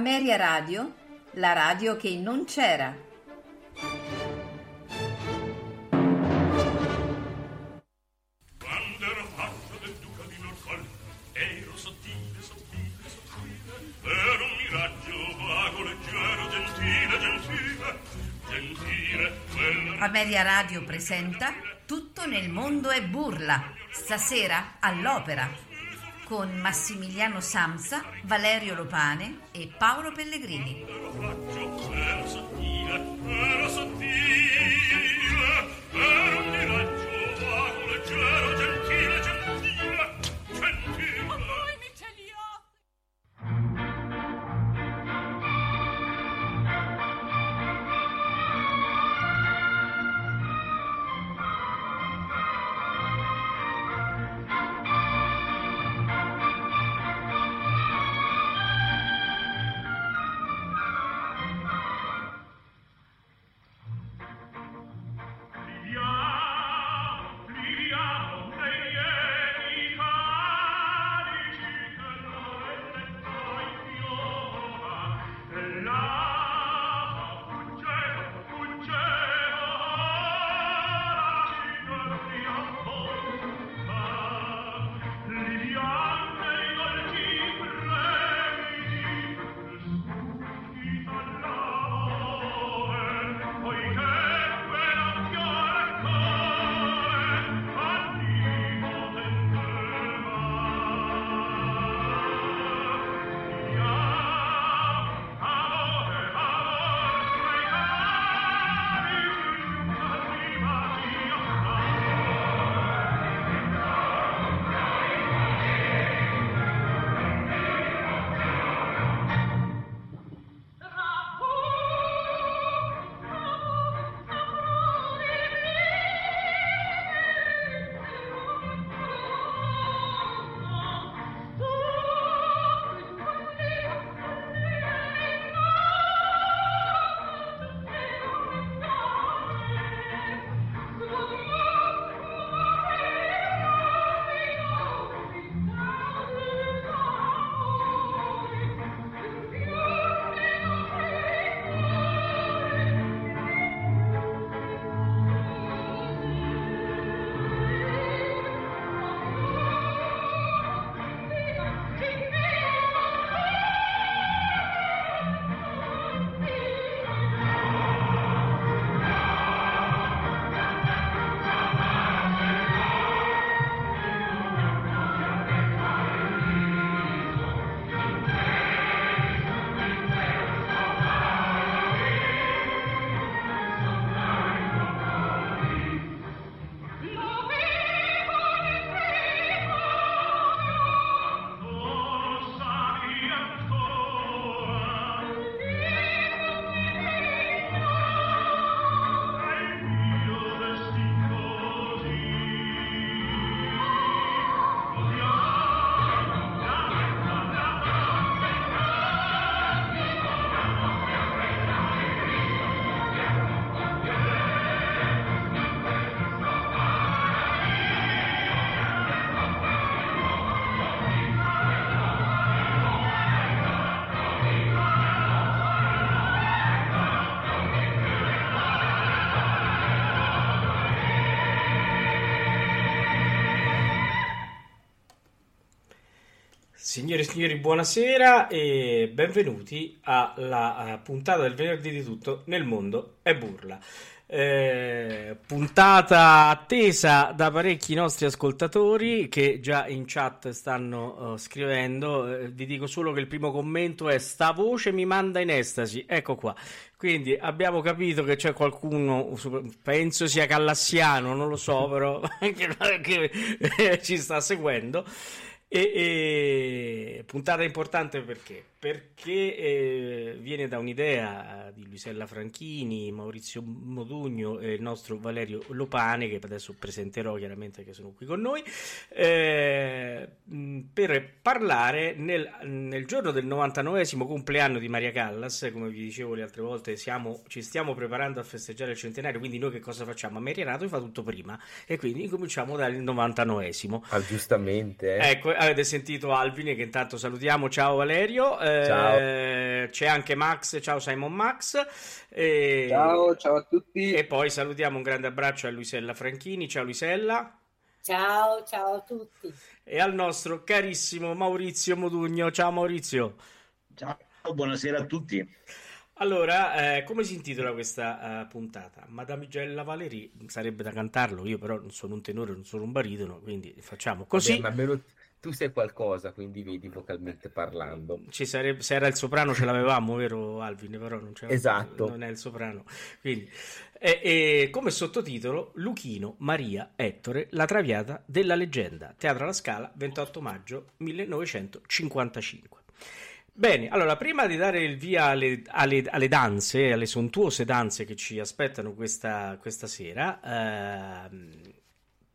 Ameria Radio, la radio che non c'era. Quando ero faccia del duca di Norfolk, ero sottile, sottile, sottile, ero un miraggio vago, leggero, gentile, gentile, gentile, quella... Ameria Radio presenta Tutto nel mondo è burla, stasera all'opera, con Massimiliano Samsa, Valerio Lopane e Paolo Pellegrini. Signore e signori, buonasera e benvenuti alla eh, puntata del venerdì di tutto nel mondo è burla. Eh, puntata attesa da parecchi nostri ascoltatori che già in chat stanno eh, scrivendo. Eh, vi dico solo che il primo commento è: Sta voce mi manda in estasi. Ecco qua. Quindi abbiamo capito che c'è qualcuno, penso sia Callassiano, non lo so, però che, che eh, ci sta seguendo. E, e puntata importante perché? Perché eh, viene da un'idea di Luisella Franchini, Maurizio Modugno e il nostro Valerio Lopane, che adesso presenterò chiaramente che sono qui con noi, eh, mh, per parlare nel, nel giorno del 99esimo compleanno di Maria Callas, come vi dicevo le altre volte, siamo, ci stiamo preparando a festeggiare il centenario, quindi noi che cosa facciamo? A Maria Rato fa tutto prima e quindi cominciamo dal 99esimo. Ah, giustamente, eh. Ecco, avete sentito Alvin che intanto salutiamo, ciao Valerio. Eh, c'è anche Max, ciao Simon Max. E... Ciao, ciao a tutti. E poi salutiamo un grande abbraccio a Luisella Franchini, ciao Luisella. Ciao, ciao a tutti. E al nostro carissimo Maurizio Modugno, ciao Maurizio. Ciao, buonasera a tutti. Allora, eh, come si intitola questa uh, puntata? Madame Gella Valerie, sarebbe da cantarlo, io però non sono un tenore, non sono un baritono, quindi facciamo così. Vabbè, ma almeno tu sei qualcosa, quindi vedi vocalmente parlando. Ci sarebbe, se era il soprano ce l'avevamo, vero Alvin? Però non, esatto. non è il soprano. Quindi, e, e, come sottotitolo, Luchino, Maria, Ettore, la traviata della leggenda, Teatro alla Scala, 28 maggio 1955. Bene, allora prima di dare il via alle, alle, alle danze, alle sontuose danze che ci aspettano questa, questa sera, ehm,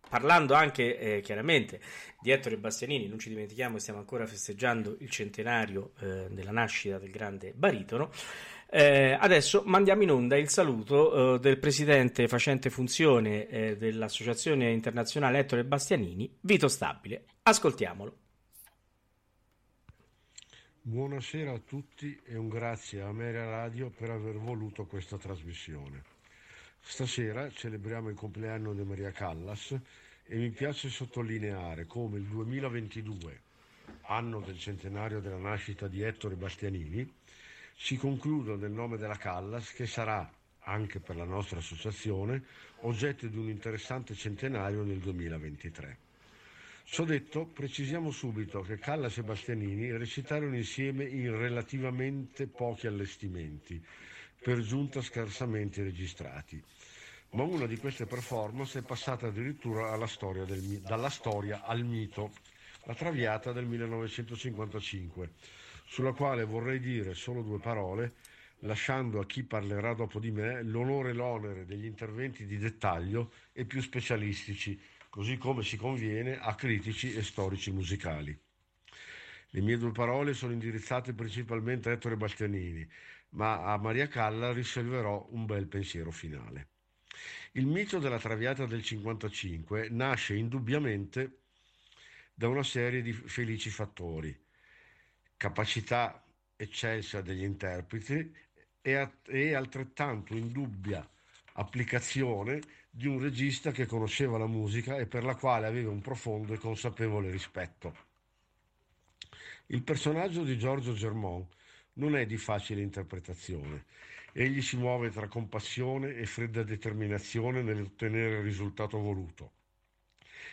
parlando anche eh, chiaramente di Ettore Bastianini, non ci dimentichiamo che stiamo ancora festeggiando il centenario eh, della nascita del grande baritono. Eh, adesso mandiamo in onda il saluto eh, del presidente facente funzione eh, dell'Associazione Internazionale Ettore Bastianini, Vito Stabile. Ascoltiamolo. Buonasera a tutti e un grazie a Ameria Radio per aver voluto questa trasmissione. Stasera celebriamo il compleanno di Maria Callas e mi piace sottolineare come il 2022, anno del centenario della nascita di Ettore Bastianini, si concluda nel nome della Callas che sarà, anche per la nostra associazione, oggetto di un interessante centenario nel 2023. Ciò detto, precisiamo subito che Callas e Bastianini recitarono insieme in relativamente pochi allestimenti, per giunta scarsamente registrati, ma una di queste performance è passata addirittura storia del, dalla storia al mito, la Traviata del 1955, sulla quale vorrei dire solo due parole, lasciando a chi parlerà dopo di me l'onore e l'onere degli interventi di dettaglio e più specialistici così come si conviene a critici e storici musicali. Le mie due parole sono indirizzate principalmente a Ettore Bastianini, ma a Maria Calla riserverò un bel pensiero finale. Il mito della Traviata del 55 nasce indubbiamente da una serie di felici fattori, capacità eccelsa degli interpreti e, altrettanto indubbia applicazione di un regista che conosceva la musica e per la quale aveva un profondo e consapevole rispetto. Il personaggio di Giorgio Germont non è di facile interpretazione. Egli si muove tra compassione e fredda determinazione nell'ottenere il risultato voluto,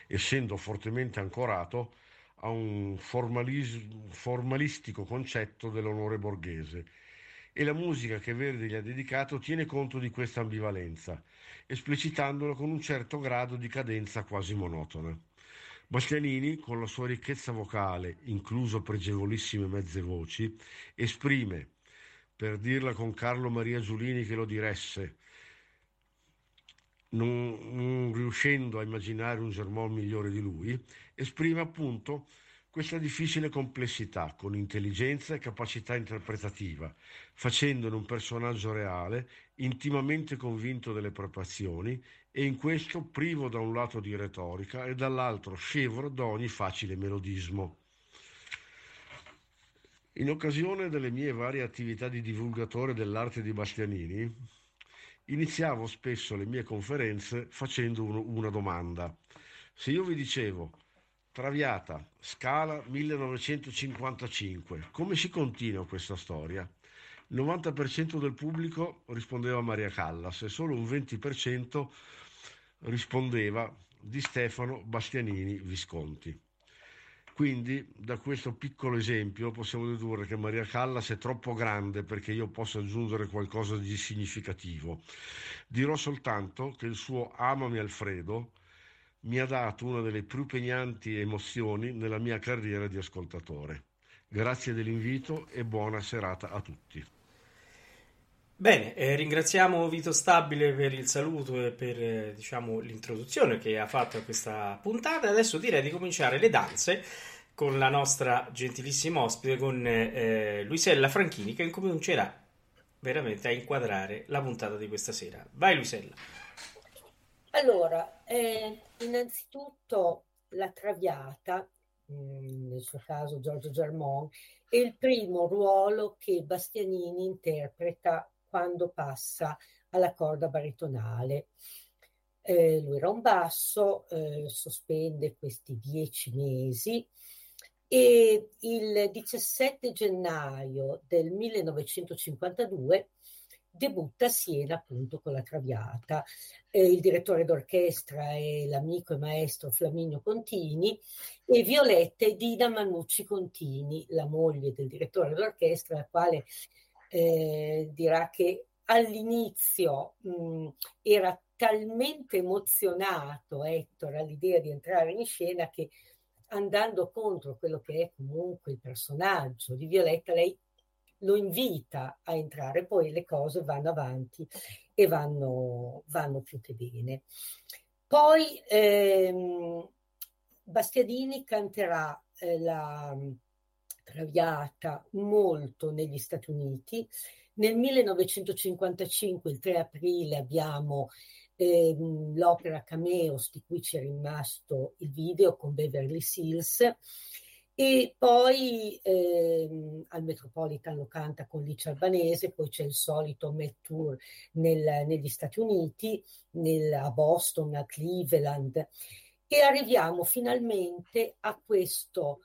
essendo fortemente ancorato a un formalistico concetto dell'onore borghese e la musica che Verdi gli ha dedicato tiene conto di questa ambivalenza, esplicitandolo con un certo grado di cadenza quasi monotona. Bastianini, con la sua ricchezza vocale, incluso pregevolissime mezze voci, esprime, per dirla con Carlo Maria Giulini che lo diresse, non, non riuscendo a immaginare un Germont migliore di lui, esprime appunto questa difficile complessità con intelligenza e capacità interpretativa, facendone un personaggio reale, intimamente convinto delle proprie azioni e in questo privo da un lato di retorica e dall'altro scevro da ogni facile melodismo. In occasione delle mie varie attività di divulgatore dell'arte di Bastianini, iniziavo spesso le mie conferenze facendo una domanda. Se io vi dicevo Traviata, Scala 1955. Come si continua questa storia? Il 90% del pubblico rispondeva Maria Callas e solo un 20% rispondeva di Stefano Bastianini Visconti. Quindi da questo piccolo esempio possiamo dedurre che Maria Callas è troppo grande perché io possa aggiungere qualcosa di significativo. Dirò soltanto che il suo Amami Alfredo mi ha dato una delle più pregnanti emozioni nella mia carriera di ascoltatore. Grazie dell'invito e buona serata a tutti. Bene, eh, ringraziamo Vito Stabile per il saluto e per eh, diciamo, l'introduzione che ha fatto a questa puntata. Adesso direi di cominciare le danze con la nostra gentilissima ospite, con eh, Luisella Franchini, che incomincerà veramente a inquadrare la puntata di questa sera. Vai Luisella. Allora, eh, innanzitutto la Traviata mm, nel suo caso Giorgio Germont, è il primo ruolo che Bastianini interpreta quando passa alla corda baritonale. Eh, lui era un basso, eh, sospende questi dieci mesi e il 17 gennaio del 1952 debutta a Siena appunto con la Traviata. Eh, il direttore d'orchestra è l'amico e maestro Flaminio Contini e Violetta è Dina Manucci Contini, la moglie del direttore d'orchestra, la quale eh, dirà che all'inizio mh, era talmente emozionato Ettore all'idea di entrare in scena che andando contro quello che è comunque il personaggio di Violetta, lei lo invita a entrare, poi le cose vanno avanti e vanno, vanno più che bene. Poi ehm, Bastianini canterà eh, la Traviata molto negli Stati Uniti. Nel 1955, il 3 aprile, abbiamo eh, l'opera Cameos, di cui ci è rimasto il video con Beverly Hills e poi ehm, al Metropolitan lo canta con Licia Albanese, poi c'è il solito Met Tour nel, negli Stati Uniti, nel, a Boston, a Cleveland e arriviamo finalmente a questo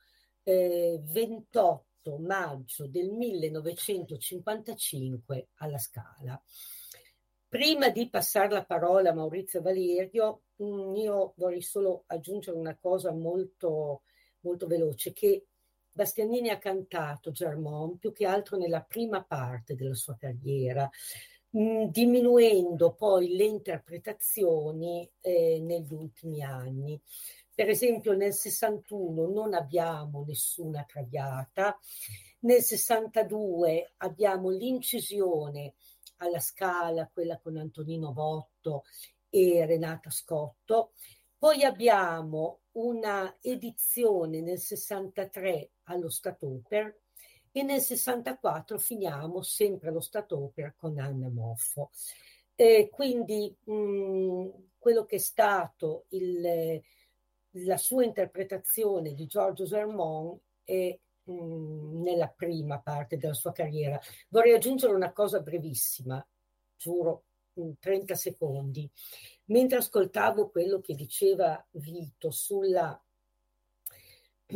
eh, 28 maggio del 1955 alla Scala. Prima di passare la parola a Maurizio Valerio, mm, io vorrei solo aggiungere una cosa molto molto veloce, che Bastianini ha cantato Germont più che altro nella prima parte della sua carriera, mh, mm, diminuendo poi le interpretazioni eh, negli ultimi anni. Per esempio nel 61 non abbiamo nessuna traviata, nel 62 abbiamo l'incisione alla scala, quella con Antonino Botto e Renata Scotto, poi abbiamo una edizione nel 63 allo Statoper e nel 64 finiamo sempre allo Statoper con Anna Moffo. Eh, quindi mh, mm, quello che è stato il, la sua interpretazione di Giorgio Sermon è mm, nella prima parte della sua carriera. Vorrei aggiungere una cosa brevissima, giuro, 30 secondi. Mentre ascoltavo quello che diceva Vito sulla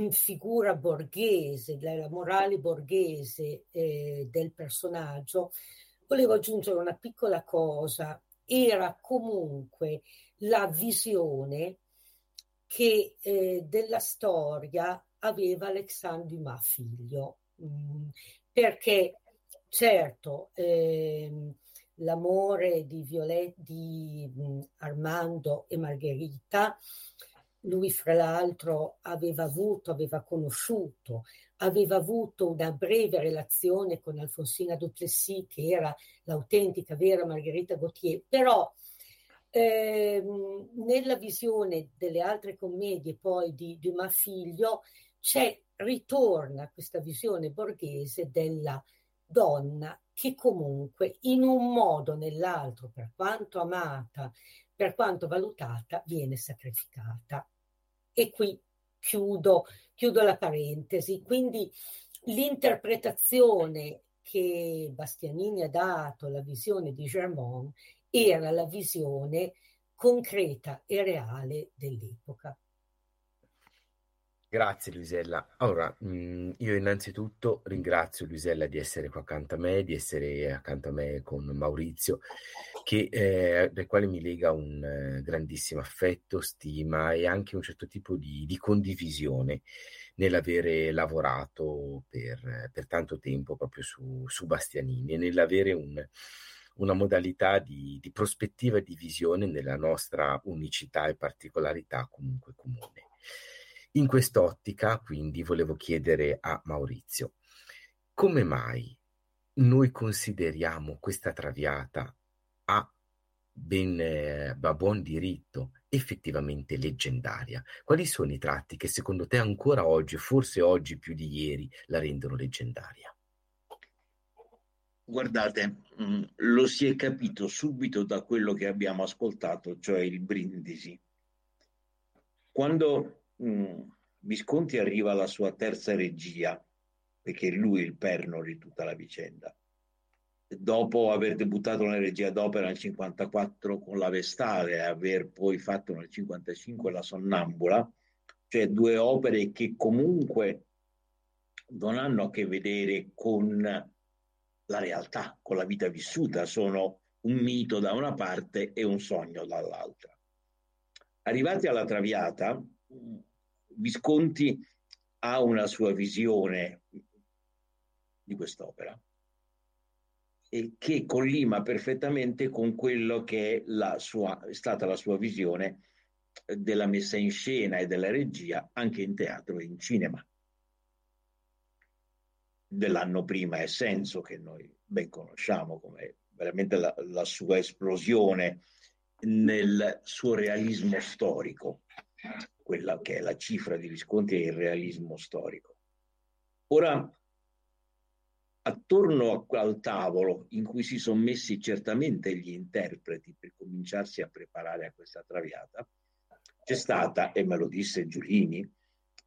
figura borghese, della morale borghese eh, del personaggio, volevo aggiungere una piccola cosa. Era comunque la visione che eh, della storia aveva Alexandre Dumas figlio, mm, perché certo eh, l'amore di, Violet, di Armando e Margherita. Lui, fra l'altro, aveva avuto, aveva conosciuto, aveva avuto una breve relazione con Alfonsina Duplessis, che era l'autentica vera Margherita Gautier, però ehm, nella visione delle altre commedie poi di Dumas figlio c'è, ritorna questa visione borghese della donna che comunque in un modo o nell'altro, per quanto amata, per quanto valutata, viene sacrificata. E qui chiudo, chiudo la parentesi. Quindi l'interpretazione che Bastianini ha dato alla visione di Germont era la visione concreta e reale dell'epoca. Grazie Luisella. Allora, mm, io innanzitutto ringrazio Luisella di essere qua accanto a me, di essere accanto a me con Maurizio, che, eh, del quale mi lega un eh, grandissimo affetto, stima e anche un certo tipo di, di condivisione nell'avere lavorato per, per, tanto tempo proprio su, su Bastianini e nell'avere un, una modalità di, di prospettiva e di visione nella nostra unicità e particolarità comunque comune. In quest'ottica, quindi, volevo chiedere a Maurizio, come mai noi consideriamo questa traviata a, ben, eh, a buon diritto effettivamente leggendaria? Quali sono i tratti che secondo te ancora oggi, forse oggi più di ieri, la rendono leggendaria? Guardate, mh, mm, lo si è capito subito da quello che abbiamo ascoltato, cioè il brindisi. Quando Mm, Visconti arriva alla sua terza regia, perché è lui il perno di tutta la vicenda. Dopo aver debuttato nella regia d'opera nel 54 con la Vestale e aver poi fatto nel 55 la Sonnambula, cioè due opere che comunque non hanno a che vedere con la realtà, con la vita vissuta, sono un mito da una parte e un sogno dall'altra. Arrivati alla Traviata, Visconti ha una sua visione di quest'opera e che collima perfettamente con quello che è, la sua, è stata la sua visione della messa in scena e della regia anche in teatro e in cinema. Dell'anno prima è Senso, che noi ben conosciamo come veramente la, la sua esplosione nel suo realismo storico, quella che è la cifra di Visconti è il realismo storico. Ora, attorno al tavolo in cui si sono messi certamente gli interpreti per cominciarsi a preparare a questa traviata, c'è stata, e me lo disse Giulini,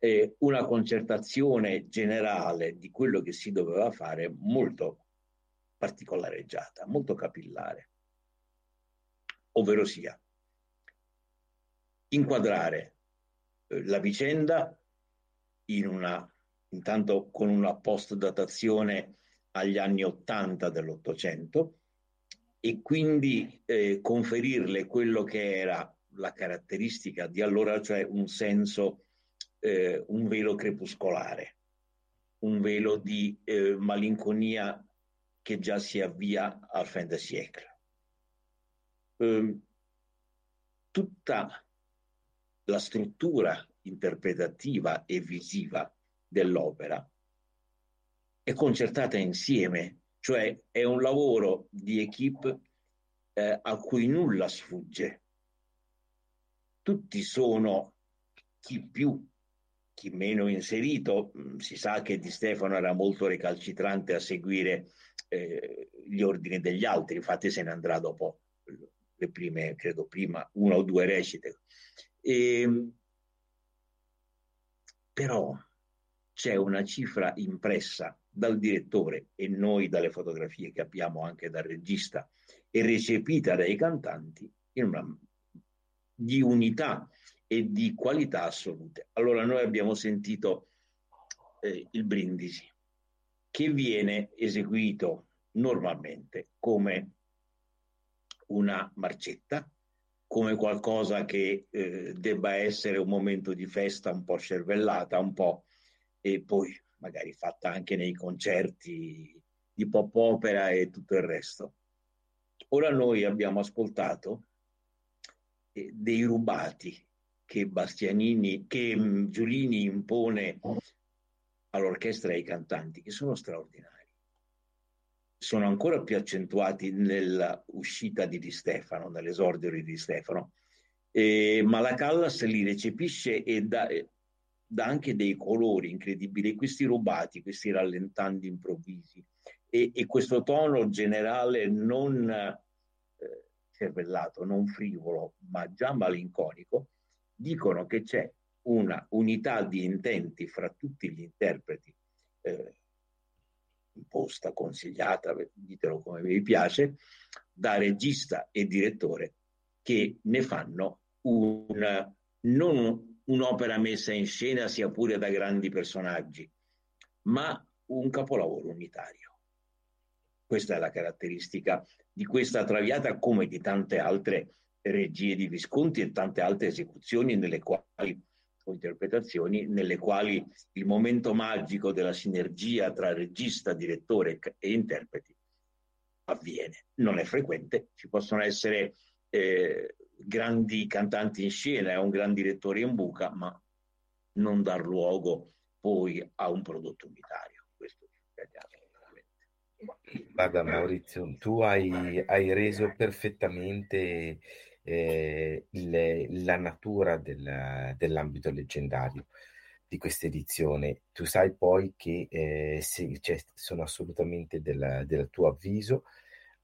eh, una concertazione generale di quello che si doveva fare molto particolareggiata, molto capillare, ovvero sia inquadrare eh, la vicenda in una, intanto con una post-datazione agli anni Ottanta dell'Ottocento e quindi eh, conferirle quello che era la caratteristica di allora, cioè un senso, eh, un velo crepuscolare, un velo di eh, malinconia che già si avvia al fin de siècle. Eh, tutta la struttura interpretativa e visiva dell'opera è concertata insieme, cioè è un lavoro di equip eh, a cui nulla sfugge. Tutti sono chi più, chi meno inserito. Mm, si sa che Di Stefano era molto recalcitrante a seguire eh, gli ordini degli altri, infatti se ne andrà dopo le prime, credo prima, una o due recite. E, ehm, però c'è una cifra impressa dal direttore e noi dalle fotografie che abbiamo anche dal regista e recepita dai cantanti una, di unità e di qualità assolute. Allora noi abbiamo sentito eh, il brindisi che viene eseguito normalmente come una marcetta, come qualcosa che eh, debba essere un momento di festa un po' cervellata, un po' e poi magari fatta anche nei concerti di pop opera e tutto il resto. Ora noi abbiamo ascoltato eh, dei rubati che Bastianini, che mm, Giulini impone all'orchestra e ai cantanti, che sono straordinari. Sono ancora più accentuati nell'uscita di Di Stefano, nell'esordio di Di Stefano, eh, ma la Callas li recepisce e dà, dà anche dei colori incredibili, questi rubati, questi rallentandi improvvisi. E, e questo tono generale non eh, cervellato, non frivolo, ma già malinconico, dicono che c'è una unità di intenti fra tutti gli interpreti eh, imposta, consigliata, ditelo come vi piace, da regista e direttore che ne fanno un, non un'opera messa in scena sia pure da grandi personaggi, ma un capolavoro unitario. Questa è la caratteristica di questa Traviata come di tante altre regie di Visconti e tante altre esecuzioni nelle quali o interpretazioni nelle quali il momento magico della sinergia tra regista, direttore e interpreti avviene. Non è frequente, ci possono essere eh, grandi cantanti in scena e un gran direttore in buca, ma non dar luogo poi a un prodotto unitario. Questo Guarda Maurizio, tu hai, hai reso perfettamente eh, il, la natura del, dell'ambito leggendario di questa edizione. Tu sai poi che eh, se, cioè, sono assolutamente del, del tuo avviso,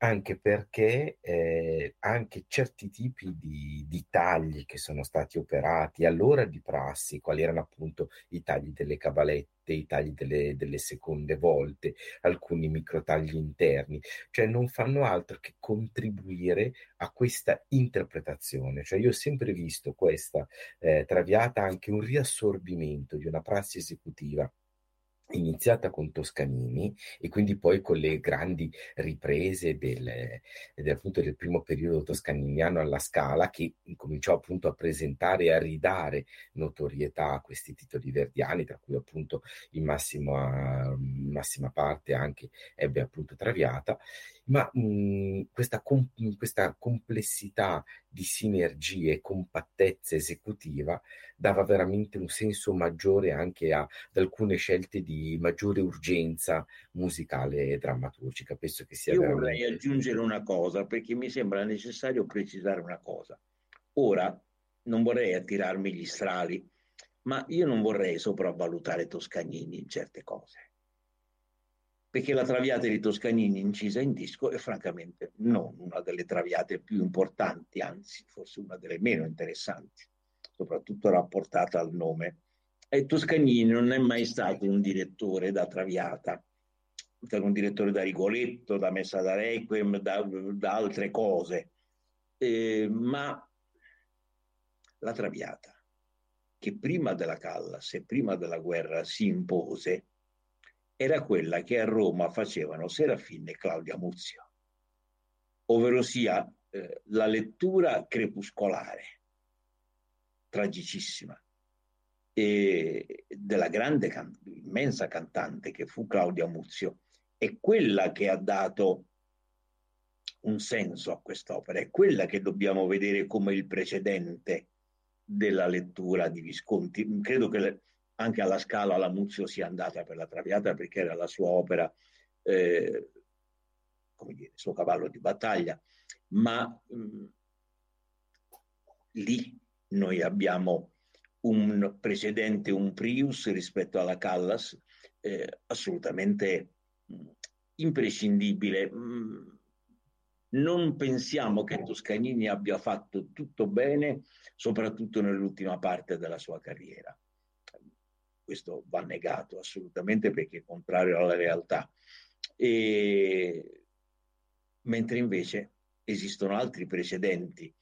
anche perché eh, anche certi tipi di, di, tagli che sono stati operati allora di prassi, quali erano appunto i tagli delle cabalette, i tagli delle, delle seconde volte, alcuni microtagli interni, cioè non fanno altro che contribuire a questa interpretazione. Cioè io ho sempre visto questa eh, traviata anche un riassorbimento di una prassi esecutiva iniziata con Toscanini e quindi poi con le grandi riprese del, del, appunto del primo periodo toscaniniano alla Scala che cominciò appunto a presentare e a ridare notorietà a questi titoli verdiani, tra cui appunto in massima, massima parte anche ebbe appunto Traviata ma mh, questa, com- questa, complessità di sinergie e compattezza esecutiva dava veramente un senso maggiore anche a, ad alcune scelte di maggiore urgenza musicale e drammaturgica. Penso che sia Io veramente... vorrei aggiungere una cosa perché mi sembra necessario precisare una cosa. Ora non vorrei attirarmi gli strali, ma io non vorrei sopravvalutare Toscanini in certe cose perché la Traviata di Toscanini incisa in disco è francamente non una delle traviate più importanti, anzi forse una delle meno interessanti, soprattutto rapportata al nome. E Toscanini non è mai stato un direttore da Traviata, era un direttore da Rigoletto, da Messa da Requiem, da, da altre cose, eh, ma la Traviata, che prima della Callas e prima della guerra si impose, era quella che a Roma facevano Serafin e Claudia Muzio, ovvero sia eh, la lettura crepuscolare, tragicissima, della grande, can- immensa cantante che fu Claudia Muzio, è quella che ha dato un senso a quest'opera, è quella che dobbiamo vedere come il precedente della lettura di Visconti. Credo che anche alla Scala la Muzio sia andata per la Traviata perché era la sua opera, eh, come dire, il suo cavallo di battaglia, ma mh, lì noi abbiamo un precedente, un Prius rispetto alla Callas, eh, assolutamente mh, imprescindibile. Mh, non pensiamo che Toscanini abbia fatto tutto bene, soprattutto nell'ultima parte della sua carriera questo va negato assolutamente perché è contrario alla realtà. E... Mentre invece esistono altri precedenti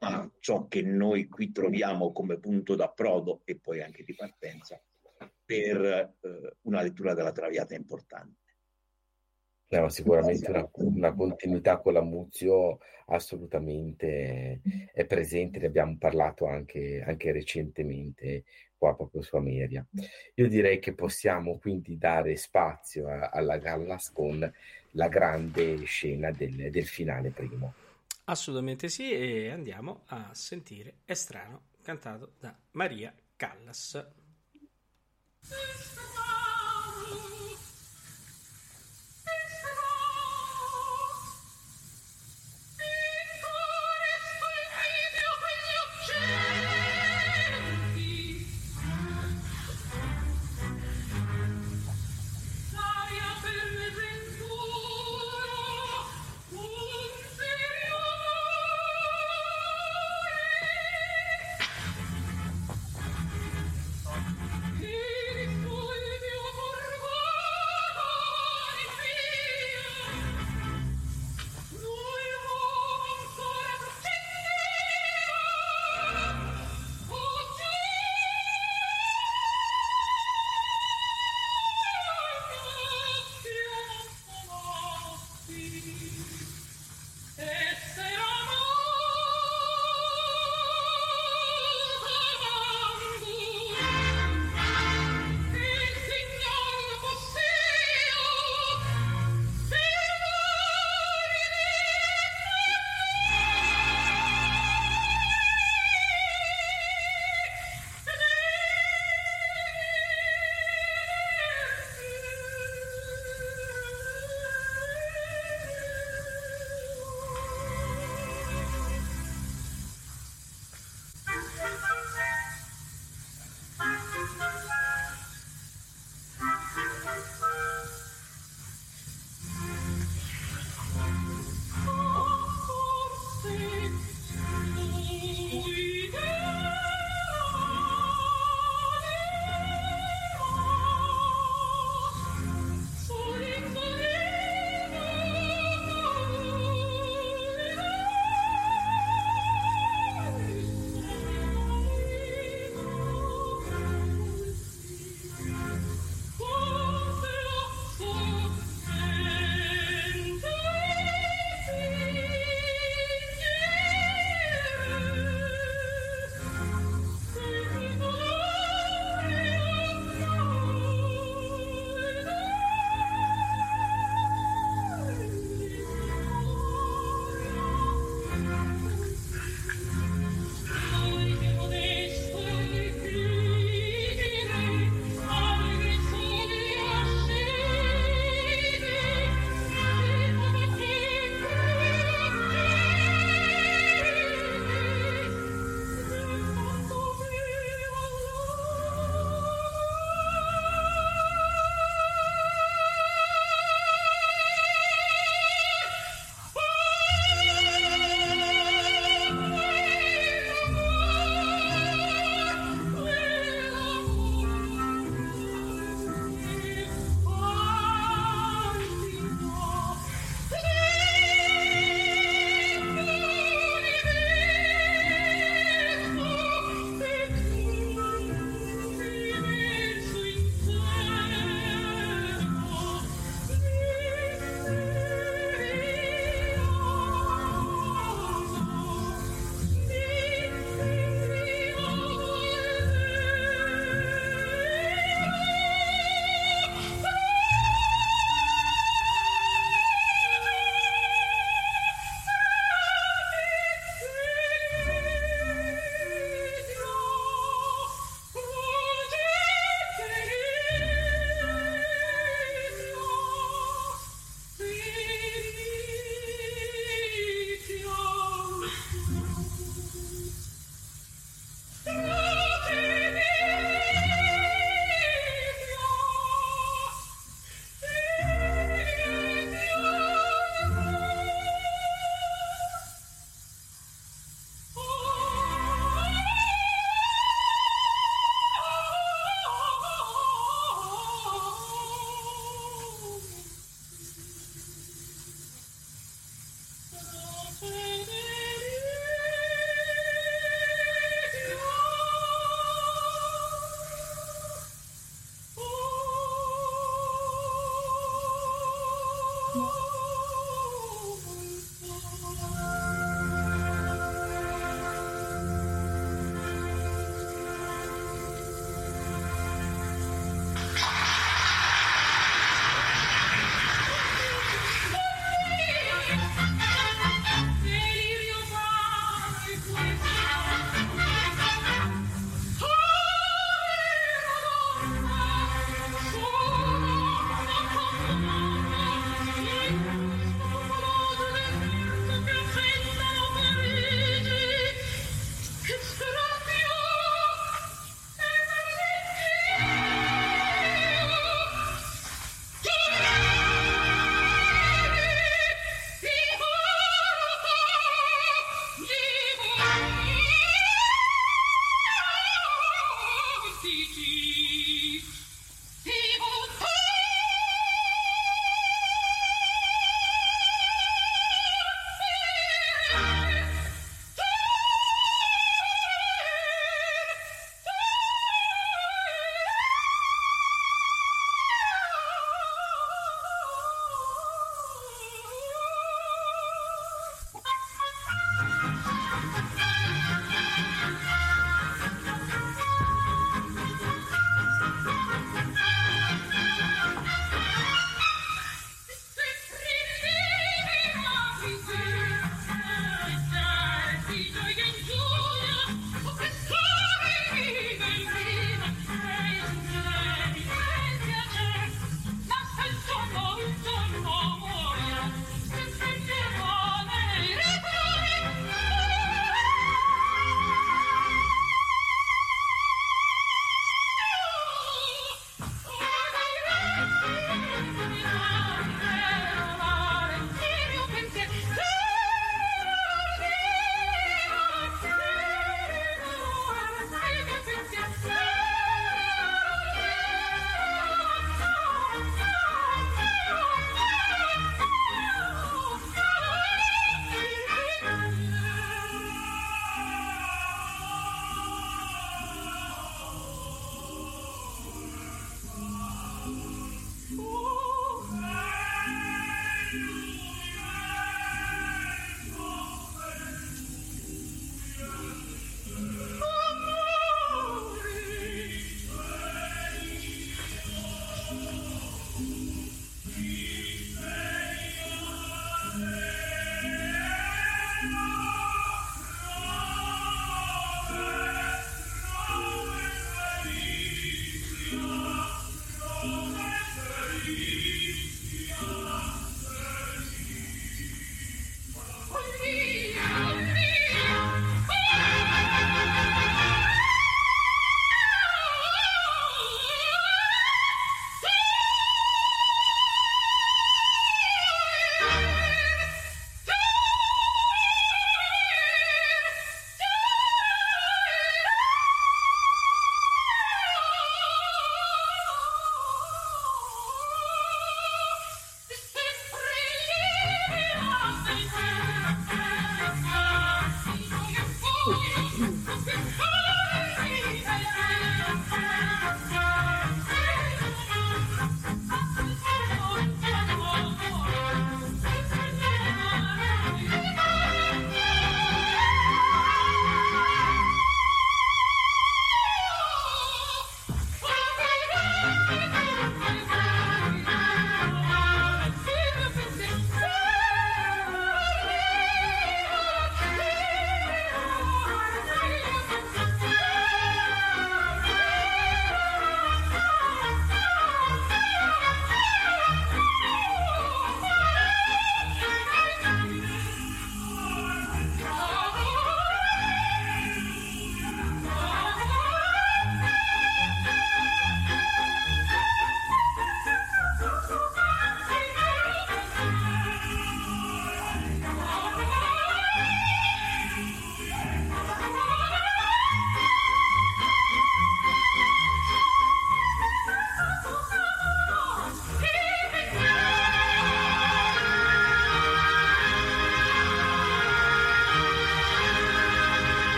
a ciò che noi qui troviamo come punto d'approdo e poi anche di partenza per eh, una lettura della Traviata importante. No, sicuramente una, una, continuità con la Muzio assolutamente è presente, ne abbiamo parlato anche, anche recentemente qua proprio su Ameria. Io direi che possiamo quindi dare spazio a, alla Gallas con la grande scena del, del finale primo. Assolutamente sì, e andiamo a sentire Estrano cantato da Maria Callas.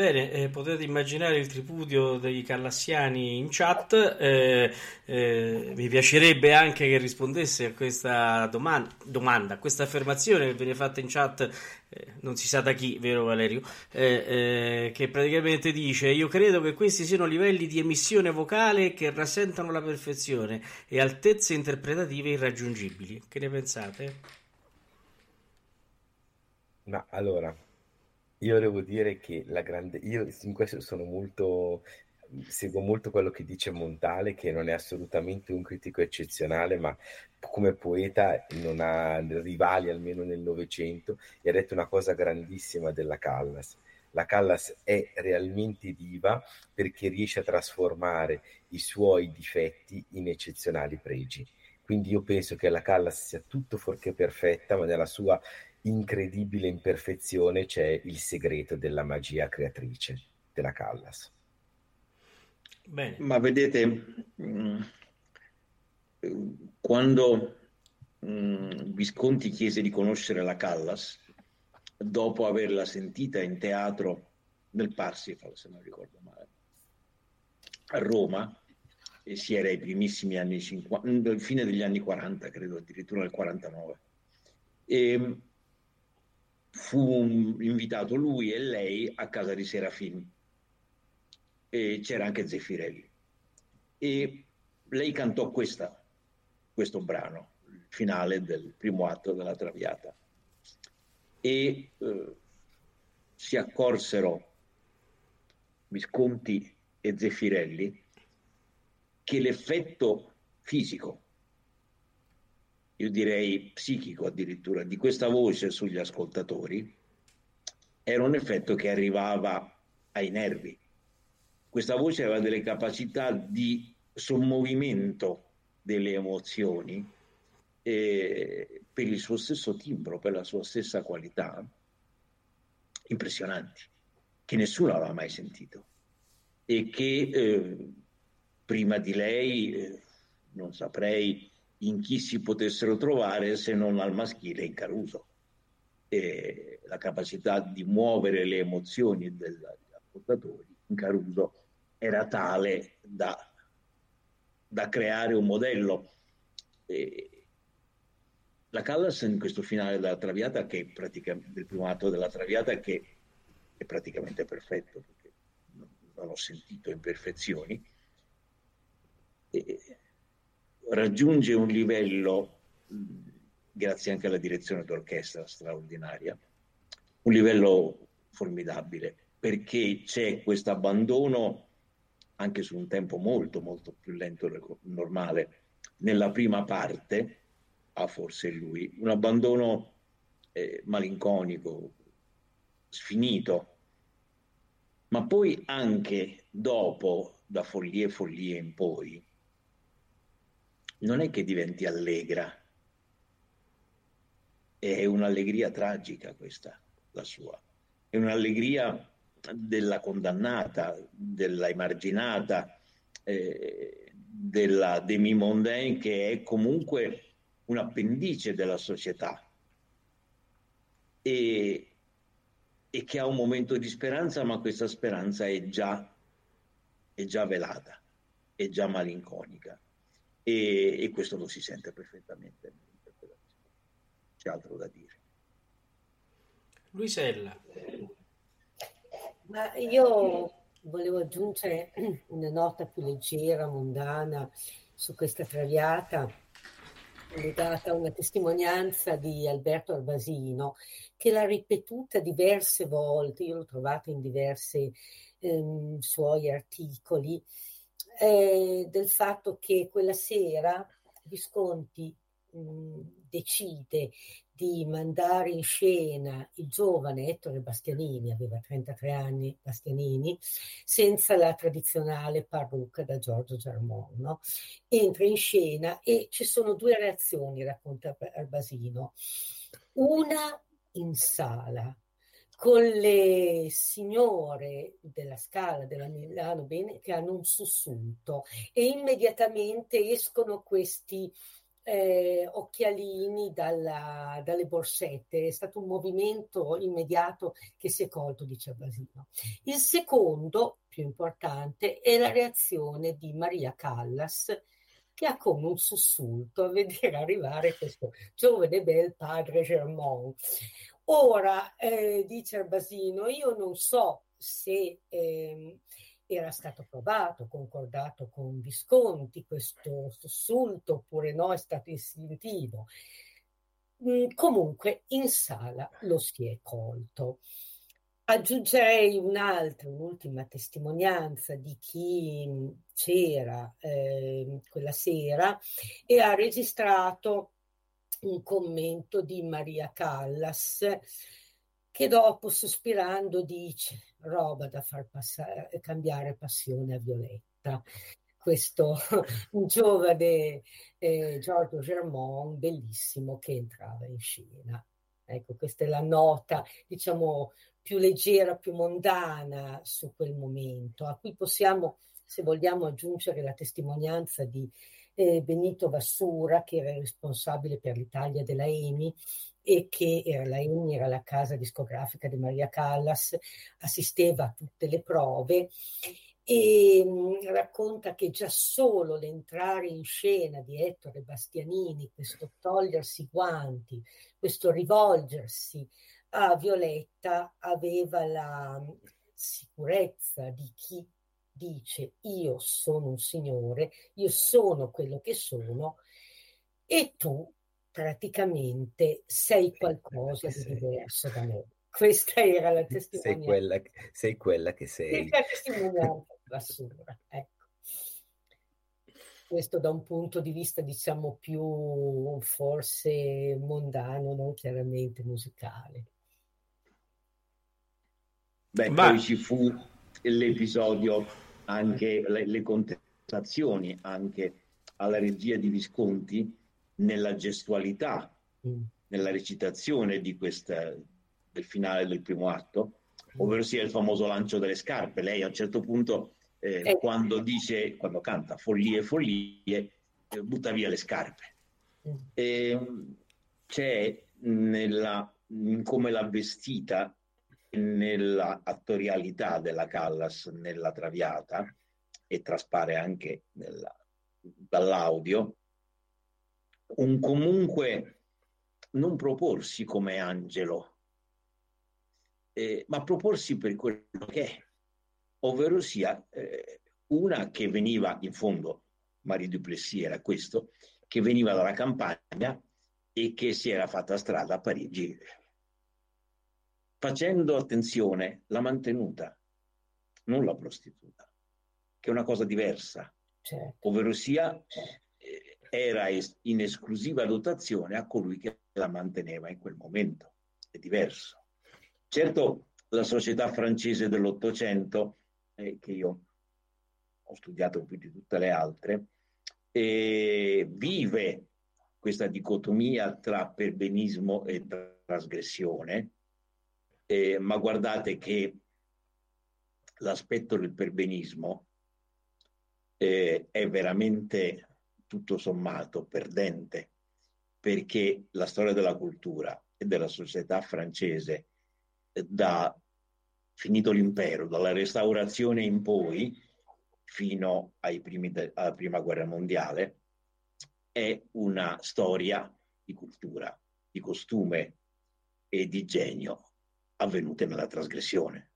Bene, eh, potete immaginare il tripudio dei callassiani in chat. Eh, eh, mi piacerebbe anche che rispondesse a questa domanda, domanda a questa affermazione che viene fatta in chat, eh, non si sa da chi, vero Valerio? Eh, eh, che praticamente dice: Io credo che questi siano livelli di emissione vocale che rasentano la perfezione e altezze interpretative irraggiungibili. Che ne pensate? Ma allora, io devo dire che la grande... Io in questo sono molto... Seguo molto quello che dice Montale, che non è assolutamente un critico eccezionale, ma come poeta non ha rivali almeno nel Novecento e ha detto una cosa grandissima della Callas. La Callas è realmente diva perché riesce a trasformare i suoi difetti in eccezionali pregi. Quindi io penso che la Callas sia tutto fuorché perfetta, ma nella sua incredibile imperfezione c'è il segreto della magia creatrice della Callas. Bene. Ma vedete, mm, quando mm, Visconti chiese di conoscere la Callas, dopo averla sentita in teatro nel Parsifal, se non ricordo male, a Roma, e si era ai primissimi anni 50, fine degli anni 40, credo addirittura nel 49. E fu invitato lui e lei a casa di Serafin e c'era anche Zeffirelli. E lei cantò questa, questo brano, il finale del primo atto della Traviata. E eh, si accorsero Visconti e Zeffirelli che l'effetto fisico io direi psichico addirittura, di questa voce sugli ascoltatori, era un effetto che arrivava ai nervi. Questa voce aveva delle capacità di sommovimento delle emozioni eh, per il suo stesso timbro, per la sua stessa qualità, impressionanti, che nessuno aveva mai sentito e che eh, prima di lei, eh, non saprei in chi si potessero trovare se non al maschile in Caruso. E la capacità di muovere le emozioni degli ascoltatori in Caruso era tale da, da creare un modello. E la Callas in questo finale della Traviata, che del primo atto della Traviata, che è praticamente perfetto, perché non ho sentito imperfezioni, e raggiunge un livello, grazie anche alla direzione d'orchestra straordinaria, un livello formidabile, perché c'è questo abbandono anche su un tempo molto molto più lento del normale. Nella prima parte, ha forse lui, un abbandono eh, malinconico, sfinito, ma poi anche dopo, da follie e follie in poi, non è che diventi allegra, è un'allegria tragica questa, la sua, è un'allegria della condannata, della emarginata, eh, della demi-mondaine che è comunque un appendice della società. E, e, che ha un momento di speranza, ma questa speranza è già, è già velata, è già malinconica e, e questo lo si sente perfettamente C'è altro da dire. Luisella. Ma io volevo aggiungere una nota più leggera, mondana, su questa traviata legata a una testimonianza di Alberto Albasino che l'ha ripetuta diverse volte, io l'ho trovata in diversi ehm, suoi articoli, eh, del fatto che quella sera Visconti mh, decide di mandare in scena il giovane Ettore Bastianini, aveva 33 anni Bastianini, senza la tradizionale parrucca da Giorgio Germont. No? Entra in scena e ci sono due reazioni, racconta Albasino. Una in sala, con le signore della Scala della Milano Bene che hanno un sussulto e immediatamente escono questi eh, occhialini dalla, dalle borsette, è stato un movimento immediato che si è colto di Cervasino. Il secondo, più importante, è la reazione di Maria Callas, che ha come un sussulto a vedere arrivare questo giovane bel padre Germont. Ora, eh, dice Basino, io non so se eh, era stato approvato, concordato con Visconti questo sussulto oppure no, è stato istintivo. Mm, comunque in sala lo si è colto. Aggiungerei un'altra, un'ultima testimonianza di chi c'era eh, quella sera e ha registrato un commento di Maria Callas che dopo sospirando dice roba da far passare, cambiare passione a Violetta. Questo un giovane eh, Giorgio Germont bellissimo che entrava in scena. Ecco, questa è la nota, diciamo, più leggera, più mondana su quel momento, a cui possiamo, se vogliamo, aggiungere la testimonianza di eh, Benito Vassura, che era responsabile per l'Italia della EMI e che era la EMI, era la casa discografica di Maria Callas, assisteva a tutte le prove e mh, mm, racconta che già solo l'entrare in scena di Ettore Bastianini, questo togliersi i guanti, questo rivolgersi a Violetta aveva la mm, sicurezza di chi dice io sono un signore, io sono quello che sono e tu praticamente sei qualcosa di diverso da me. Questa era la testimonianza. Sei quella, sei quella che sei. Sei la testimonianza basura, ecco. Questo da un punto di vista, diciamo, più forse mondano, non chiaramente musicale. Beh, Ma... poi ci fu l'episodio anche le, le contestazioni anche alla regia di Visconti nella gestualità, mm. nella recitazione di questa, del finale del primo atto, mm. ovvero sia il famoso lancio delle scarpe. Lei a un certo punto, eh, eh. quando dice, quando canta follie, follie, eh, butta via le scarpe. Mm. E, c'è nella, in come l'ha vestita nella attorialità della Callas nella Traviata e traspare anche nella, dall'audio, un comunque non proporsi come angelo, eh, ma proporsi per quello che è, ovvero sia eh, una che veniva, in fondo, Marie Duplessis era questo, che veniva dalla campagna e che si era fatta strada a Parigi facendo attenzione la mantenuta, non la prostituta, che è una cosa diversa, certo. ovvero sia eh, era in esclusiva dotazione a colui che la manteneva in quel momento, è diverso. Certo, la società francese dell'Ottocento, eh, che io ho studiato più di tutte le altre, eh, vive questa dicotomia tra perbenismo e trasgressione, eh, ma guardate che l'aspetto del perbenismo eh, è veramente tutto sommato perdente, perché la storia della cultura e della società francese eh, da finito l'impero, dalla restaurazione in poi, fino de- alla prima guerra mondiale, è una storia di cultura, di costume e di genio avvenute nella trasgressione.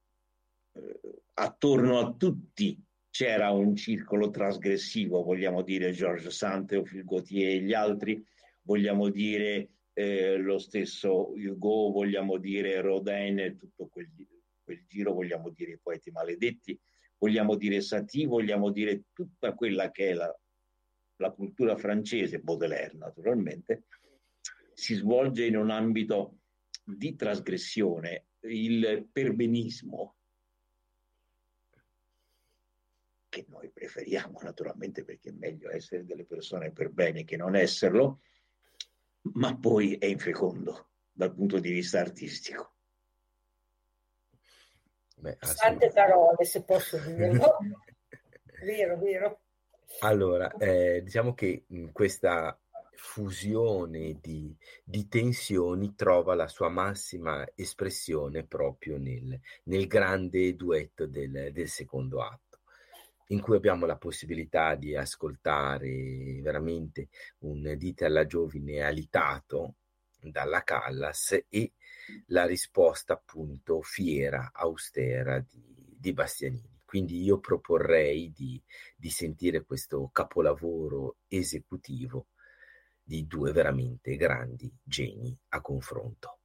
Eh, attorno a tutti c'era un circolo trasgressivo, vogliamo dire Georges Sand, Théophile Gautier e gli altri, vogliamo dire eh, lo stesso Hugo, vogliamo dire Rodin e tutto quel, quel, giro, vogliamo dire i poeti maledetti, vogliamo dire Satie, vogliamo dire tutta quella che è la, la cultura francese, Baudelaire naturalmente, si svolge in un ambito di trasgressione il perbenismo, che noi preferiamo naturalmente perché è meglio essere delle persone per bene che non esserlo, ma poi è infecondo dal punto di vista artistico. Beh, Tante parole, se posso dirlo. vero, vero. Allora, eh, diciamo che questa fusione di, di, tensioni trova la sua massima espressione proprio nel, nel grande duetto del, del, secondo atto, in cui abbiamo la possibilità di ascoltare veramente un dite alla giovine alitato dalla Callas e la risposta appunto fiera, austera di, di Bastianini. Quindi io proporrei di, di sentire questo capolavoro esecutivo di due veramente grandi geni a confronto.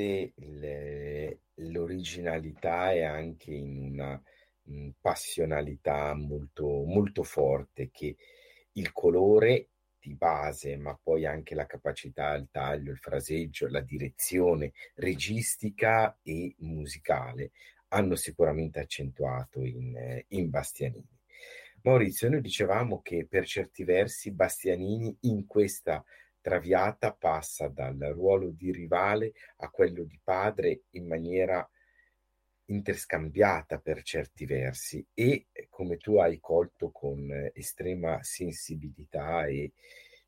Il, l'originalità è anche in una mh, passionalità molto, molto forte che il colore di base, ma poi anche la capacità, il taglio, il fraseggio, la direzione registica e musicale hanno sicuramente accentuato in, in Bastianini. Maurizio, noi dicevamo che per certi versi Bastianini in questa traviata passa dal ruolo di rivale a quello di padre in maniera interscambiata per certi versi e come tu hai colto con estrema sensibilità e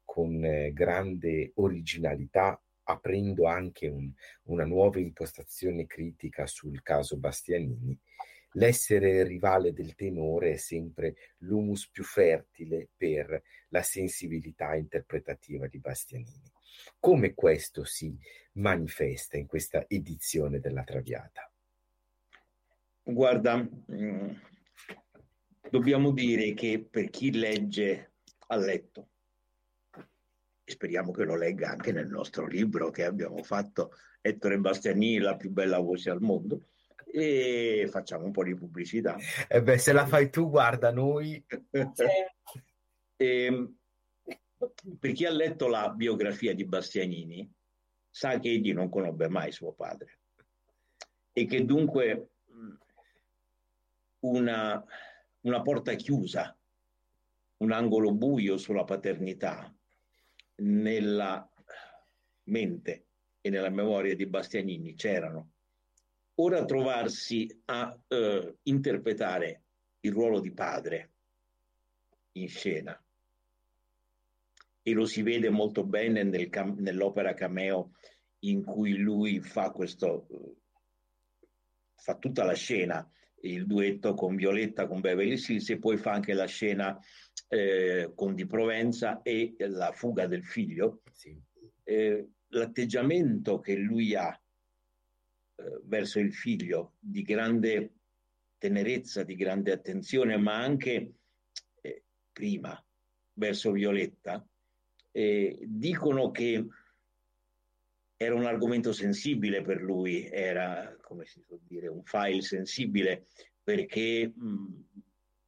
con grande originalità, aprendo anche un, una nuova impostazione critica sul caso Bastianini, l'essere rivale del tenore è sempre l'humus più fertile per la sensibilità interpretativa di Bastianini. Come questo si manifesta in questa edizione della Traviata? Guarda, mm, dobbiamo dire che per chi legge a letto, e speriamo che lo legga anche nel nostro libro che abbiamo fatto, Ettore Bastianini, la più bella voce al mondo, e facciamo un po' di pubblicità. E eh beh, se la fai tu, guarda noi. e, ehm, per chi ha letto la biografia di Bastianini, sa che egli non conobbe mai suo padre e che dunque una, una porta chiusa, un angolo buio sulla paternità nella mente e nella memoria di Bastianini c'erano. Ora trovarsi a eh, interpretare il ruolo di padre in scena e lo si vede molto bene nel cam- nell'opera cameo in cui lui fa questo fa tutta la scena il duetto con Violetta, con Beverly Hills e poi fa anche la scena eh, con Di Provenza e la fuga del figlio. Sì. Eh, l'atteggiamento che lui ha eh, verso il figlio di grande tenerezza, di grande attenzione, ma anche eh, prima verso Violetta, eh, dicono che era un argomento sensibile per lui, era, come si può dire, un file sensibile perché mh,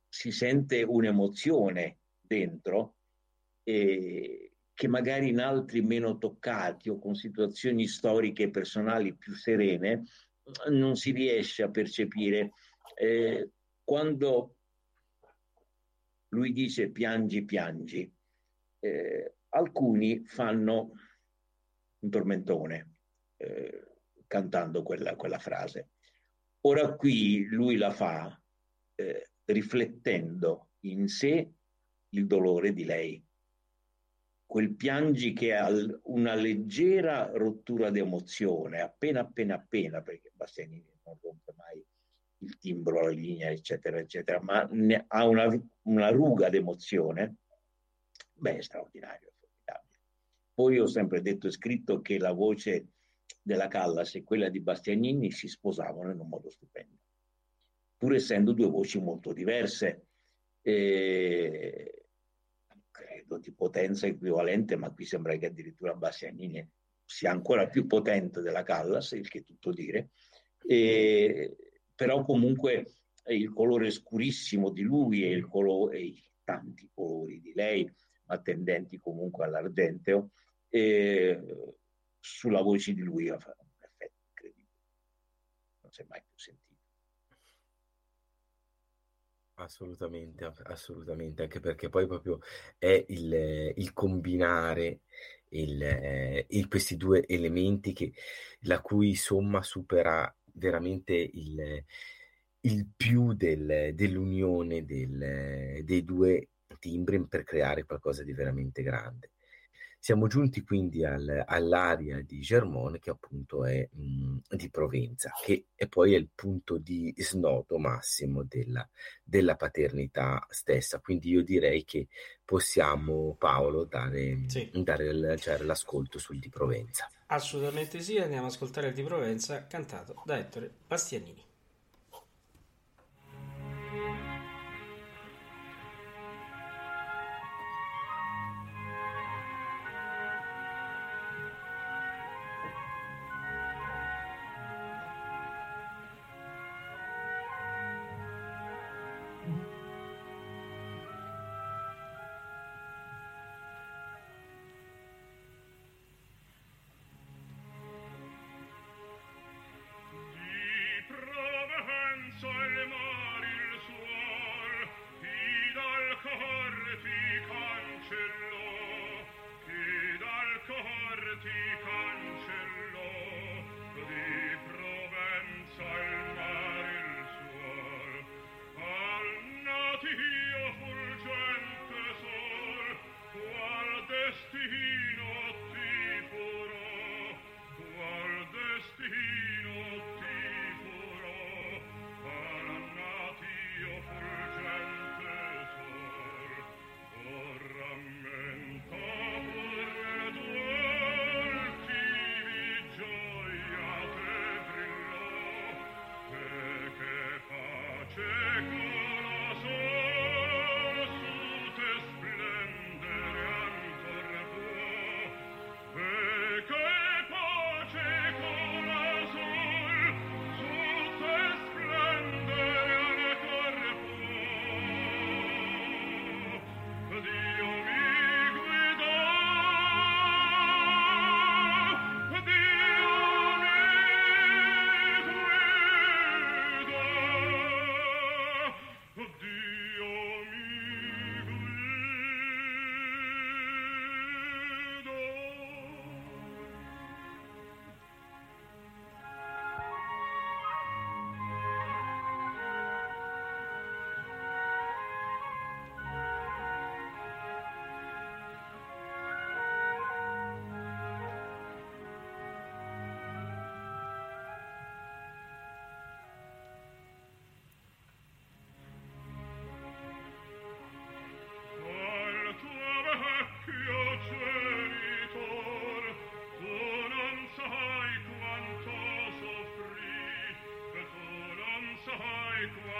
si sente un'emozione dentro eh, che magari in altri meno toccati o con situazioni storiche e personali più serene non si riesce a percepire. Eh, quando lui dice piangi, piangi, eh, alcuni fanno un tormentone eh, cantando quella, quella, frase. Ora qui lui la fa eh, riflettendo in sé il dolore di lei. Quel piangi che ha una leggera rottura d'emozione, appena appena appena, perché Bastianini non rompe mai il timbro, la linea, eccetera, eccetera, ma ha una, una ruga d'emozione, beh, è straordinario. Poi ho sempre detto e scritto che la voce della Callas e quella di Bastianini si sposavano in un modo stupendo, pur essendo due voci molto diverse, eh, credo di potenza equivalente, ma qui sembra che addirittura Bastianini sia ancora più potente della Callas, il che tutto dire, eh, però comunque il colore scurissimo di lui e, il colore, e i tanti colori di lei, ma tendenti comunque all'argenteo, e sulla voce di lui ha fatto un effetto incredibile. Non si è mai più sentito. Assolutamente, assolutamente, anche perché poi proprio è il, il combinare il, il, questi due elementi che, la cui somma supera veramente il, il più del, dell'unione del, dei due timbri per creare qualcosa di veramente grande. Siamo giunti quindi al, all'area di Germone che appunto è mh, di Provenza, che è poi è il punto di snodo massimo della, della, paternità stessa. Quindi io direi che possiamo, Paolo, dare, sì. dare cioè, l'ascolto sul di Provenza. Assolutamente sì, andiamo ad ascoltare il di Provenza cantato da Ettore Bastianini.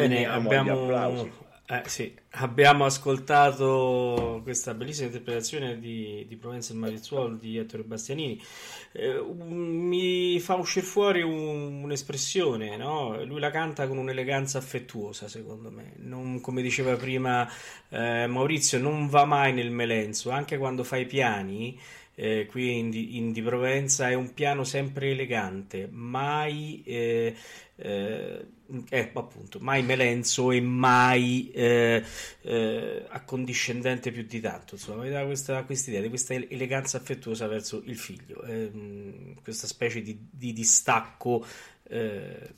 Bene, abbiamo, eh, sì, abbiamo ascoltato questa bellissima interpretazione di, di Provenza e Marizzuolo di Ettore Bastianini. Eh, mi fa uscire fuori un, un'espressione, no? Lui la canta con un'eleganza affettuosa, secondo me. Non, come diceva prima eh, Maurizio, non va mai nel melenzo, anche quando fa i piani. Eh, qui in di, in di, Provenza è un piano sempre elegante, mai eh, eh, eh, appunto, mai melenzo e mai eh, eh, accondiscendente più di tanto. Insomma, mi dà questa, idea di questa eleganza affettuosa verso il figlio, ehm, questa specie di, di distacco, eh,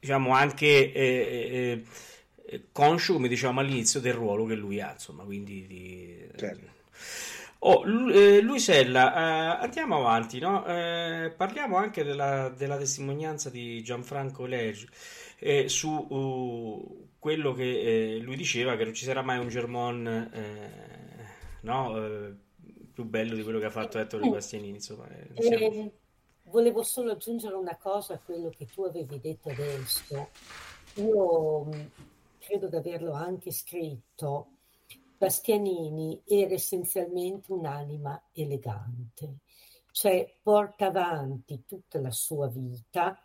diciamo anche conscio, come dicevamo all'inizio, del ruolo che lui ha, insomma, quindi di, certo. Oh, eh, Luisella, eh, andiamo avanti, no? eh, parliamo anche della, della, testimonianza di Gianfranco Legge eh, su uh, quello che eh, lui diceva che non ci sarà mai un Germon no? più bello di quello che ha fatto Ettore Bastianini. Insomma, siamo... volevo solo aggiungere una cosa a quello che tu avevi detto adesso. Io mm, credo di averlo anche scritto Bastianini era essenzialmente un'anima elegante, cioè porta avanti tutta la sua vita,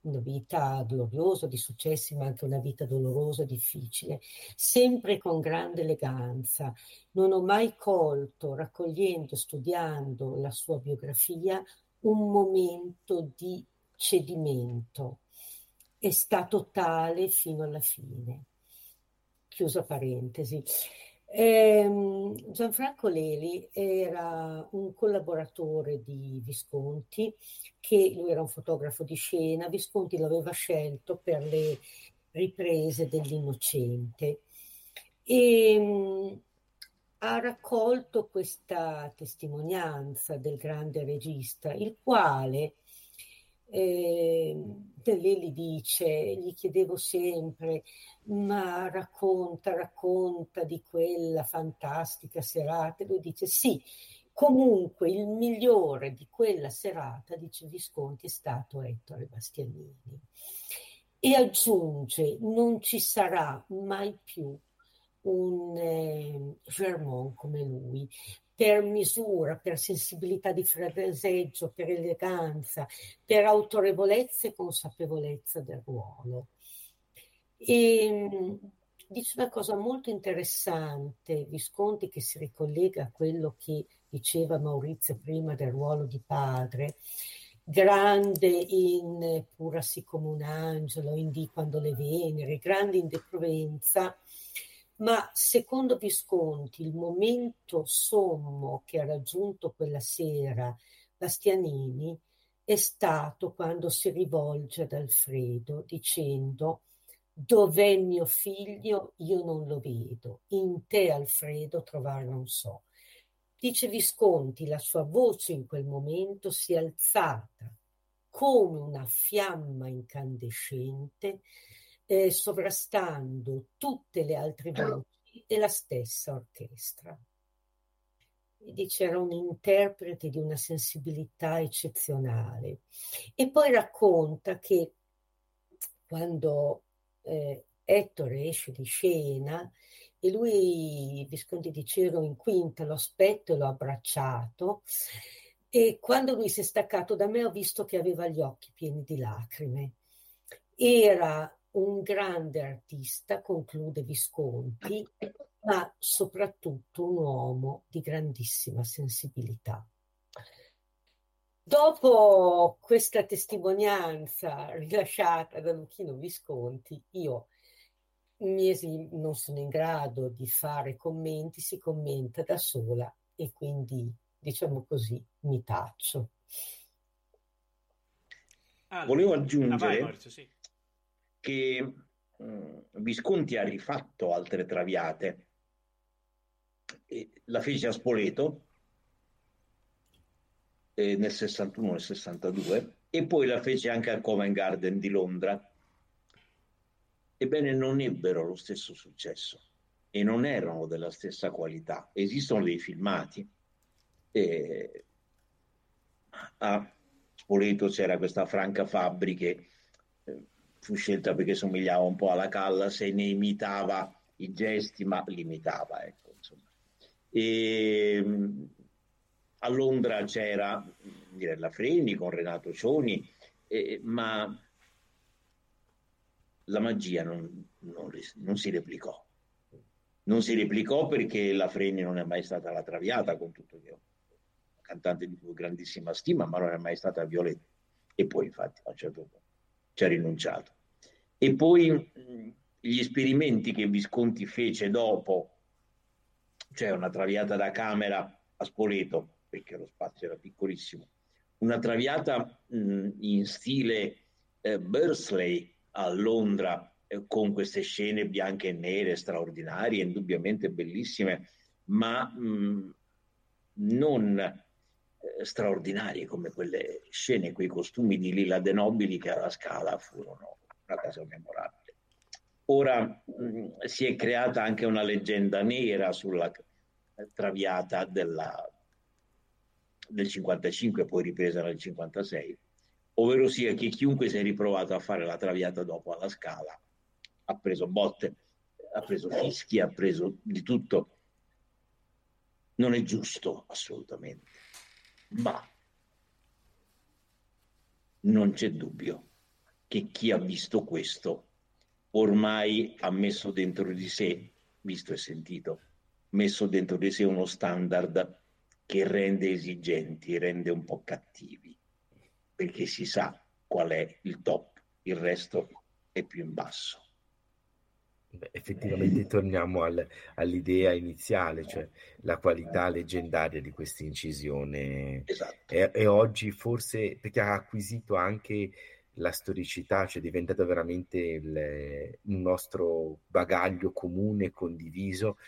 una vita gloriosa, di successi, ma anche una vita dolorosa, difficile, sempre con grande eleganza. Non ho mai colto, raccogliendo, studiando la sua biografia, un momento di cedimento. È stato tale fino alla fine chiusa parentesi. Eh, Gianfranco Leli era un collaboratore di Visconti, che lui era un fotografo di scena, Visconti lo aveva scelto per le riprese dell'Innocente e mh, ha raccolto questa testimonianza del grande regista, il quale eh, Leli dice, gli chiedevo sempre, ma racconta, racconta di quella fantastica serata. E lui dice sì, comunque il migliore di quella serata, dice Visconti, è stato Ettore Bastianini. E aggiunge, non ci sarà mai più un eh, Germont come lui, per misura, per sensibilità di fraseggio, per eleganza, per autorevolezza e consapevolezza del ruolo. E mm, dice una cosa molto interessante, Visconti, che si ricollega a quello che diceva Maurizio prima del ruolo di padre, grande in Pura come un angelo, in Di quando le Venere, grande in De Provenza, ma secondo Visconti il momento sommo che ha raggiunto quella sera Bastianini è stato quando si rivolge ad Alfredo dicendo Dov'è mio figlio? Io non lo vedo. In te, Alfredo, trovare non so. Dice Visconti, la sua voce in quel momento si è alzata come una fiamma incandescente, eh, sovrastando tutte le altre voci della stessa orchestra. Dice era un interprete di una sensibilità eccezionale. E poi racconta che quando eh, Ettore esce di scena e lui, Visconti dice, ero in quinta, lo aspetto e l'ho abbracciato e quando lui si è staccato da me ho visto che aveva gli occhi pieni di lacrime. Era un grande artista, conclude Visconti, ma soprattutto un uomo di grandissima sensibilità. Dopo questa testimonianza rilasciata da Luchino Visconti, io mi non sono in grado di fare commenti, si commenta da sola e quindi, diciamo così, mi taccio. Allora, Volevo aggiungere vai, sì. Che Visconti ha rifatto altre traviate. La fece a Spoleto eh, nel 61 e 62 e poi la fece anche al Covent Garden di Londra. Ebbene, non ebbero lo stesso successo e non erano della stessa qualità. Esistono dei filmati. E a Spoleto c'era questa Franca Fabri che eh, fu scelta perché somigliava un po' alla Callas e ne imitava i gesti, ma li imitava. Ecco, e, a Londra c'era Mirella Freni con Renato Cioni, eh, ma la magia non, non, non, si replicò. Non si replicò perché la Freni non è mai stata la Traviata, con tutto che una cantante di grandissima stima, ma non è mai stata Violetta. E poi infatti a un certo punto ci ha rinunciato. E poi gli esperimenti che Visconti fece dopo, cioè una Traviata da camera a Spoleto, perché lo spazio era piccolissimo, una traviata mh, in stile eh, Bursley a Londra eh, con queste scene bianche e nere straordinarie, indubbiamente bellissime, ma mh, non eh, straordinarie come quelle scene, quei costumi di Lilla De Nobili che alla Scala furono una cosa memorabile. Ora mh, si è creata anche una leggenda nera sulla traviata della, del 55 poi ripresa nel 56, ovvero sia che chiunque si è riprovato a fare la traviata dopo alla scala ha preso botte, ha preso fischi, ha preso di tutto. Non è giusto assolutamente, ma non c'è dubbio che chi ha visto questo ormai ha messo dentro di sé, visto e sentito, messo dentro di sé uno standard che rende esigenti, rende un po' cattivi, perché si sa qual è il top, il resto è più in basso. Beh, effettivamente torniamo al, all'idea iniziale, cioè la qualità leggendaria di questa incisione. Esatto. E, e, oggi forse perché ha acquisito anche la storicità, cioè è diventato veramente il, un nostro bagaglio comune, condiviso,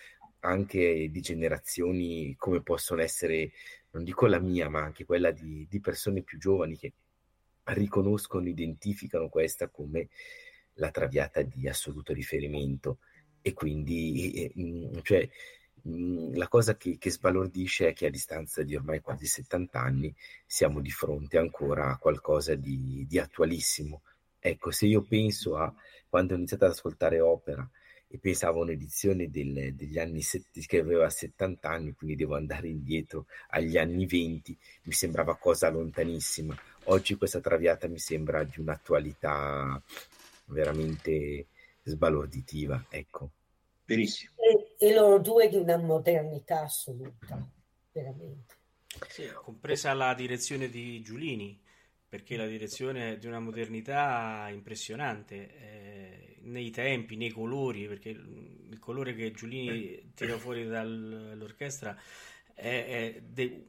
anche di generazioni come possono essere, non dico la mia, ma anche quella di, di persone più giovani che riconoscono, identificano questa come la traviata di assoluto riferimento. E quindi, eh, cioè, la cosa che, che, sbalordisce è che a distanza di ormai quasi 70 anni siamo di fronte ancora a qualcosa di, di attualissimo. Ecco, se io penso a quando ho iniziato ad ascoltare opera, e pensavo a un'edizione del, degli anni che aveva 70 anni, quindi devo andare indietro agli anni 20, mi sembrava cosa lontanissima. Oggi questa traviata mi sembra di un'attualità veramente sbalorditiva, ecco. Benissimo. E, loro due di una modernità assoluta, veramente. Sì, compresa la direzione di Giulini, perché la direzione di una modernità impressionante eh, nei tempi, nei colori, perché il colore che Giulini tira fuori dall'orchestra è, è de,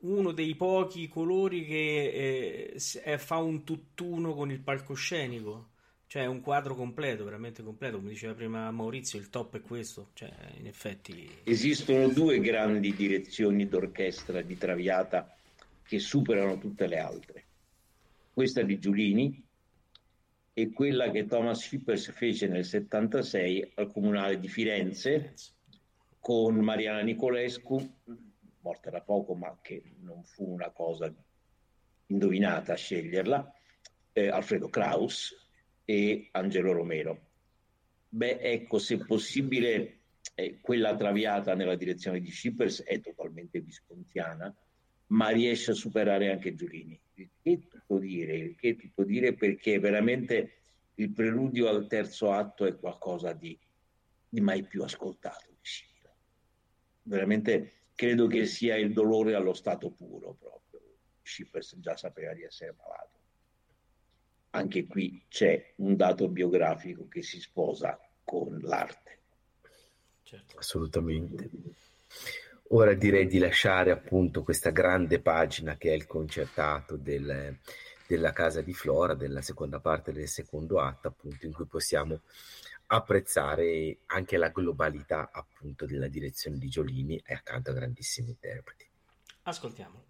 uno dei pochi colori che eh, fa un tutt'uno con il palcoscenico. Cioè, è un quadro completo, veramente completo. Come diceva prima Maurizio, il top è questo. Cioè, in effetti. Esistono due grandi direzioni d'orchestra di Traviata che superano tutte le altre. Questa di Giulini e quella che Thomas Schippers fece nel 76 al Comunale di Firenze con Mariana Nicolescu, morta da poco, ma che non fu una cosa indovinata a sceglierla, eh, Alfredo Kraus, e Angelo Romero. Beh, ecco, se possibile, eh, quella traviata nella direzione di Schippers è totalmente viscontiana, ma riesce a superare anche Giulini. Il che tutto dire, che tutto dire perché veramente il preludio al terzo atto è qualcosa di, di mai più ascoltato di Schiller. Veramente credo che sia il dolore allo stato puro proprio. Schippers già sapeva di essere malato anche qui c'è un dato biografico che si sposa con l'arte. Certo. Assolutamente. Ora direi di lasciare appunto questa grande pagina che è il concertato del, della casa di Flora, della seconda parte del secondo atto, appunto, in cui possiamo apprezzare anche la globalità appunto della direzione di Giolini e accanto a grandissimi interpreti. Ascoltiamolo.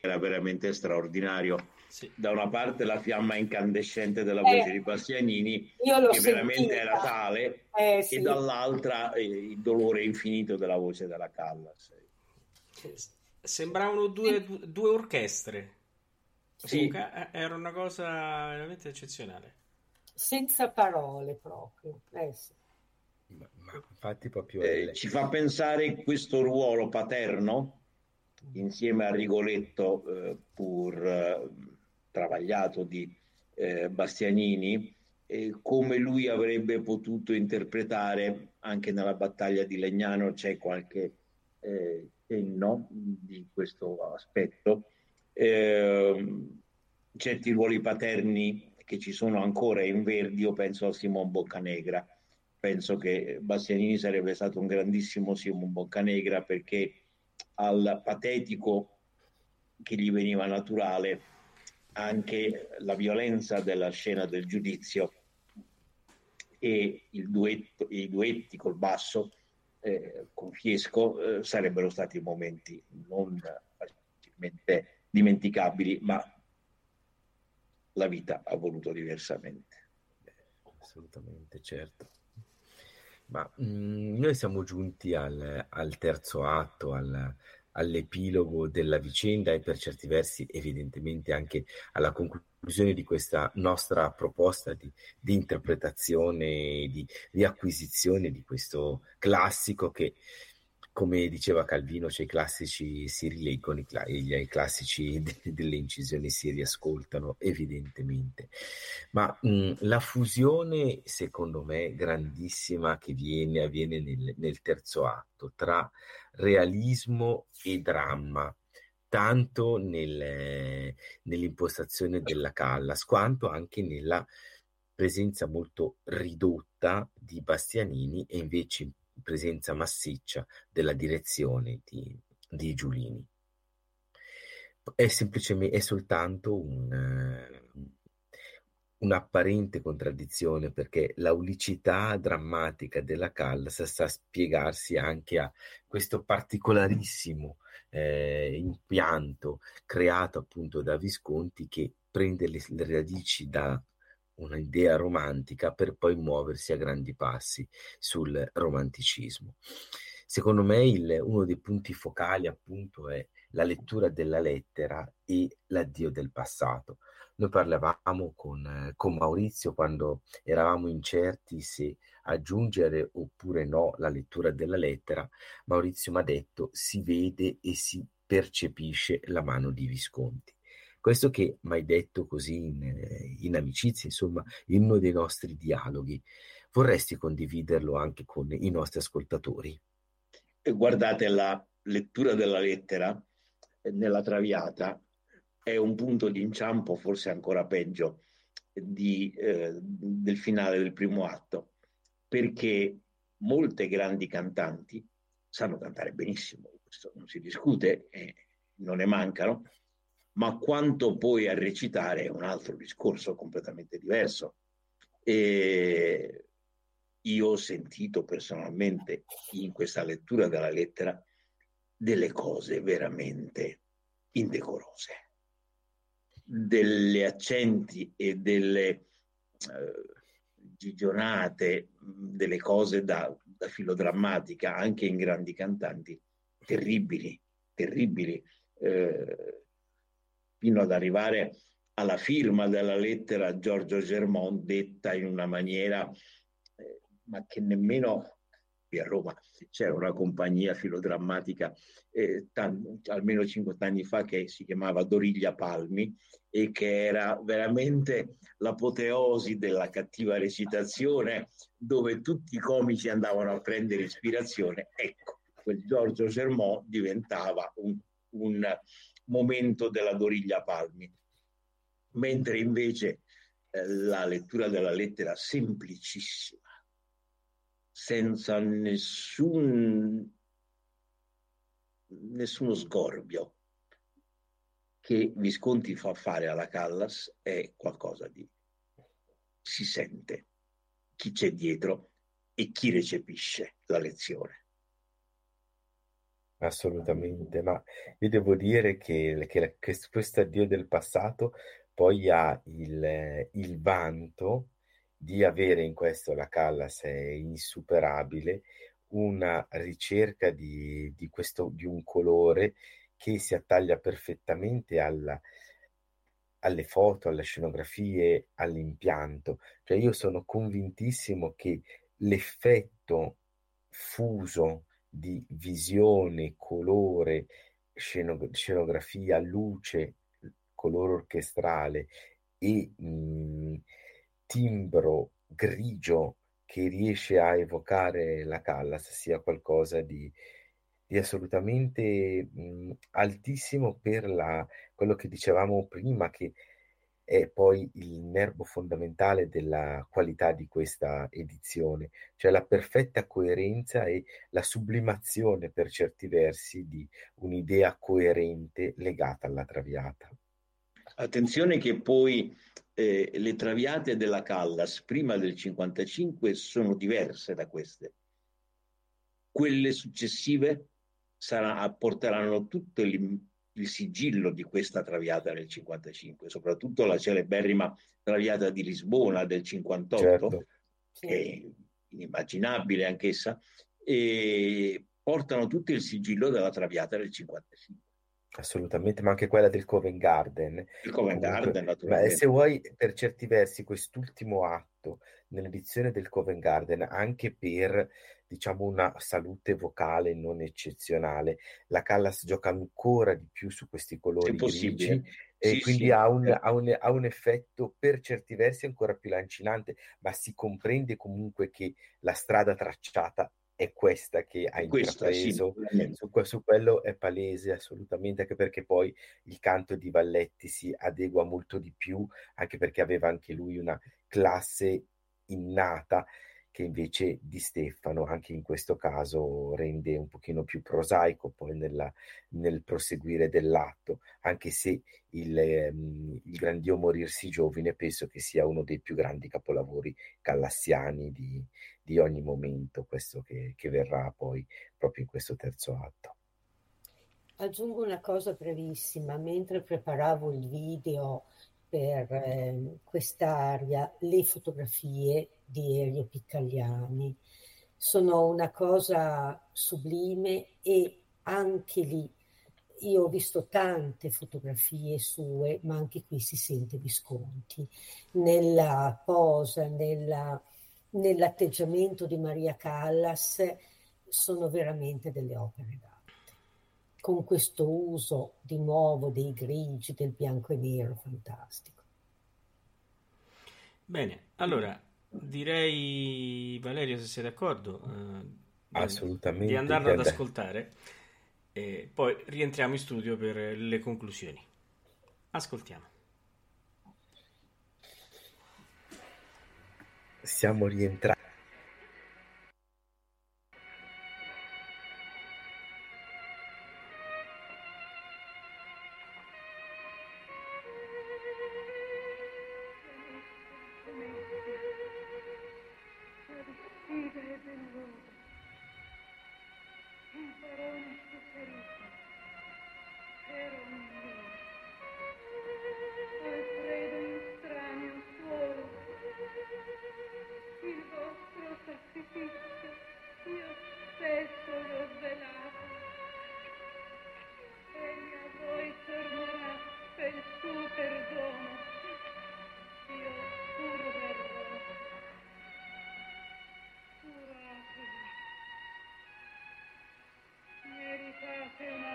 Era veramente straordinario. Sì. Da una parte la fiamma incandescente della Eh, voce di Bastianini, che veramente sentita. era tale, Eh, sì. e dall'altra eh, il dolore infinito della voce della Callas. Sembravano due, due- due orchestre. Sì. Comunque, eh, era una cosa veramente eccezionale. Senza parole proprio. Eh, sì. Ma, ma infatti proprio Eh, ci fa pensare questo ruolo paterno insieme a Rigoletto, eh, pur eh, travagliato di eh, Bastianini, come lui avrebbe potuto interpretare anche nella battaglia di Legnano. C'è qualche eh, cenno di questo aspetto. Ehm, certi ruoli paterni che ci sono ancora in Verdi, io penso a Simon Boccanegra penso che Bastianini sarebbe stato un grandissimo Simon Boccanegra perché al patetico che gli veniva naturale anche la violenza della scena del giudizio e duetto, i duetti col basso eh, con Fiesco eh, sarebbero stati momenti non facilmente dimenticabili, ma la vita ha voluto diversamente. Assolutamente, certo. Ma mm, noi siamo giunti al, al terzo atto, al- all'epilogo della vicenda e per certi versi evidentemente anche alla conclusione di questa nostra proposta di, di interpretazione, di riacquisizione di questo classico che, come diceva Calvino, cioè i classici si rileggono, i, cla- i- i classici de- delle incisioni si riascoltano evidentemente. Ma mh, la fusione, secondo me, grandissima che viene, avviene nel, nel terzo atto tra realismo e dramma, tanto nel- nell'impostazione della Callas, quanto anche nella presenza molto ridotta di Bastianini e invece presenza massiccia della direzione di, di Giulini. È semplicemente, è soltanto un, un'apparente contraddizione perché l'aulicità drammatica della Callas sta a spiegarsi anche a questo particolarissimo eh, impianto creato appunto da Visconti che prende le, le radici da un'idea romantica per poi muoversi a grandi passi sul romanticismo. Secondo me il- uno dei punti focali appunto è la lettura della lettera e l'addio del passato. Noi parlavamo con, con Maurizio quando eravamo incerti se aggiungere oppure no la lettura della lettera. Maurizio mi ha detto si vede e si percepisce la mano di Visconti. Questo che mi hai detto così in, eh, in amicizia, insomma, in uno dei nostri dialoghi, vorresti condividerlo anche con i nostri ascoltatori? Guardate, la lettura della lettera eh, nella Traviata è un punto di inciampo, forse ancora peggio, di, eh, del finale del primo atto, perché molte grandi cantanti sanno cantare benissimo, questo non si discute, e non ne mancano, ma quanto poi a recitare è un altro discorso completamente diverso. E io ho sentito personalmente in questa lettura della lettera delle cose veramente indecorose, delle accenti e delle eh, gigionate, delle cose da, da filodrammatica, anche in grandi cantanti, terribili, terribili, eh, fino ad arrivare alla firma della lettera a Giorgio Germont detta in una maniera eh, ma che nemmeno qui a Roma c'era una compagnia filodrammatica eh, tan- almeno 50 anni fa che si chiamava Doriglia Palmi e che era veramente l'apoteosi della cattiva recitazione dove tutti i comici andavano a prendere ispirazione. Ecco, quel Giorgio Germont diventava un, un momento della Doriglia Palmi, mentre invece eh, la lettura della lettera semplicissima senza nessun, nessuno sgorbio che Visconti fa fare alla Callas è qualcosa di si sente chi c'è dietro e chi recepisce la lezione. Assolutamente, ma io devo dire che, che, che questo addio del passato poi ha il, il vanto di avere in questo la Callas è insuperabile, una ricerca di, di, questo, di un colore che si attaglia perfettamente alla, alle foto, alle scenografie, all'impianto. Cioè io sono convintissimo che l'effetto fuso di visione, colore, scenografia, luce, colore orchestrale e mh, timbro grigio che riesce a evocare la Callas sia qualcosa di, di assolutamente mh, altissimo per la, quello che dicevamo prima, che è poi il nervo fondamentale della qualità di questa edizione, cioè la perfetta coerenza e la sublimazione per certi versi di un'idea coerente legata alla traviata. Attenzione che poi eh, le traviate della Callas prima del 55 sono diverse da queste. Quelle successive sarà, porteranno tutto il il sigillo di questa traviata del 55, soprattutto la celeberrima traviata di Lisbona del 58, certo. che è inimmaginabile anch'essa, e portano tutto il sigillo della traviata del 55. Assolutamente, ma anche quella del Covent Garden. Il Covent Comunque, Garden, naturalmente. Se vuoi, per certi versi, quest'ultimo atto nell'edizione del Covent Garden, anche per diciamo una salute vocale non eccezionale. La Callas gioca ancora di più su questi colori grigi e sì, quindi sì. Ha, un, ha, un, ha, un, effetto per certi versi ancora più lancinante, ma si comprende comunque che la strada tracciata è questa che ha intrapreso. Sì, su, su, quello è palese assolutamente, anche perché poi il canto di Valletti si adegua molto di più, anche perché aveva anche lui una classe innata che invece di Stefano anche in questo caso rende un pochino più prosaico poi nella, nel proseguire dell'atto, anche se il, um, il Grandio Morirsi Giovine penso che sia uno dei più grandi capolavori callassiani di, di ogni momento, questo che, che verrà poi proprio in questo terzo atto. Aggiungo una cosa brevissima, mentre preparavo il video per eh, quest'aria le fotografie di Elio Piccagliani. Sono una cosa sublime e anche lì io ho visto tante fotografie sue, ma anche qui si sente Visconti. Nella posa, nella, nell'atteggiamento di Maria Callas sono veramente delle opere d'arte con questo uso di nuovo dei grigi, del bianco e nero fantastico. Bene, allora direi Valerio se sei d'accordo eh, assolutamente di andarlo ad ascoltare e poi rientriamo in studio per le conclusioni. Ascoltiamo. Siamo rientrati.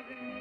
Driving.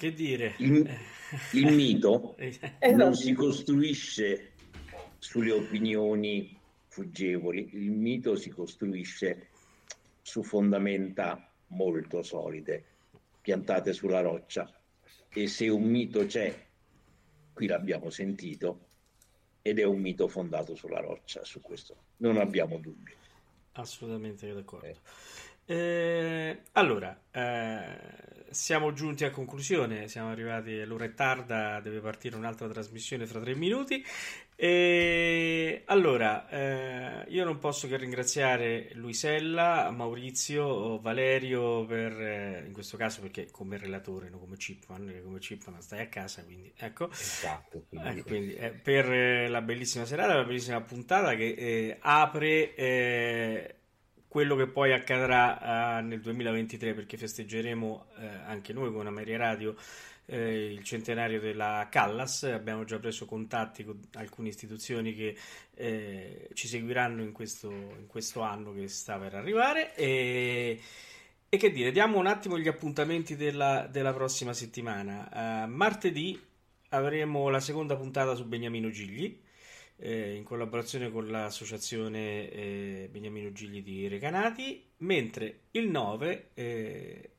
Che dire? Il, il mito Eh, non no. si costruisce sulle opinioni fuggevoli, il mito si costruisce su fondamenta molto solide, piantate sulla roccia. E se un mito c'è, qui l'abbiamo sentito, ed è un mito fondato sulla roccia, su questo non abbiamo dubbi. Assolutamente d'accordo. Eh, allora, eh, siamo giunti a conclusione, siamo arrivati all'ora è tarda, deve partire un'altra trasmissione fra tre minuti. E allora, eh, io non posso che ringraziare Luisella, Maurizio, Valerio per, eh, in questo caso perché come relatore, non come Chipman, come Chipman stai a casa, quindi ecco. Esatto, quindi- Ecco, quindi, eh, per eh, la bellissima serata, la bellissima puntata che eh, apre eh, quello che poi accadrà eh, nel 2023 perché festeggeremo eh, anche noi con Ameria Radio eh, il centenario della Callas. Abbiamo già preso contatti con alcune istituzioni che eh, ci seguiranno in questo, in questo anno che sta per arrivare. E, e che dire, diamo un attimo gli appuntamenti della, della prossima settimana. Eh, martedì avremo la seconda puntata su Beniamino Gigli. Eh, in collaborazione con l'associazione eh, Beniamino Gigli di Recanati, mentre il 9 eh,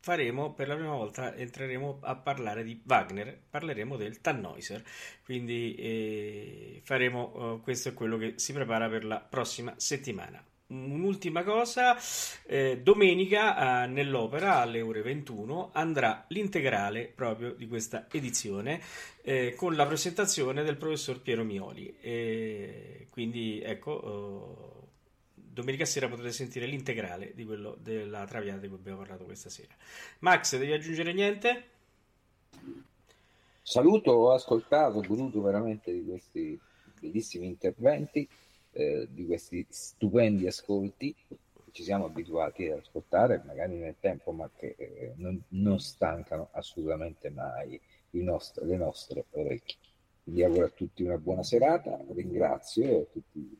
faremo per la prima volta entreremo a parlare di Wagner, parleremo del Tannhäuser, quindi eh, faremo eh, questo è quello che si prepara per la prossima settimana. Un'ultima cosa, eh, domenica eh, nell'opera alle ore 21 andrà l'integrale proprio di questa edizione eh, con la presentazione del professor Piero Mioli. E quindi ecco, eh, domenica sera potrete sentire l'integrale di quello della Traviata di cui abbiamo parlato questa sera. Max, devi aggiungere niente? Saluto, ho ascoltato, ho goduto veramente di questi bellissimi interventi, eh, di questi stupendi ascolti che ci siamo abituati ad ascoltare, magari nel tempo, ma che eh, non, non stancano assolutamente mai nostri- le nostre orecchie. Vi auguro a tutti una buona serata, ringrazio tutti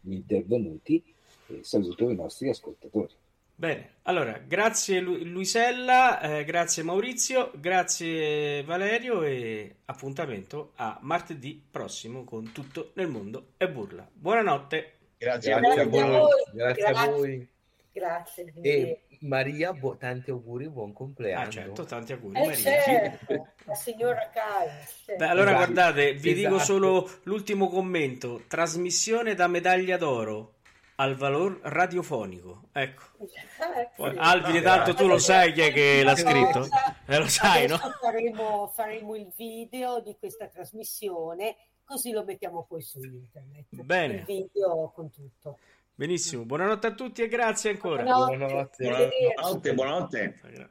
gli intervenuti e saluto i nostri ascoltatori. Bene, allora, grazie Lu- Luisella, eh, grazie Maurizio, grazie Valerio e appuntamento a martedì prossimo con Tutto nel mondo e burla. Buonanotte. Grazie a Grazie a voi. Grazie a voi, voi, grazie a grazie. voi. Grazie. E Maria, bu- tanti auguri, buon compleanno. Ah, certo, tanti auguri Eh, Maria. certo, la signora. Beh, allora Esatto, guardate, vi dico esatto. solo l'ultimo commento. Trasmissione da medaglia d'oro al valor radiofonico. Ecco. Eh, Poi, sì. Alvine, tanto tu lo sai chi è che l'ha scritto? Eh, lo sai, no? Faremo, faremo il video di questa trasmissione, così lo mettiamo poi su internet. Bene. Il video con tutto. Benissimo, buonanotte a tutti e grazie ancora. Buonanotte. Buonanotte. Buonanotte, buonanotte.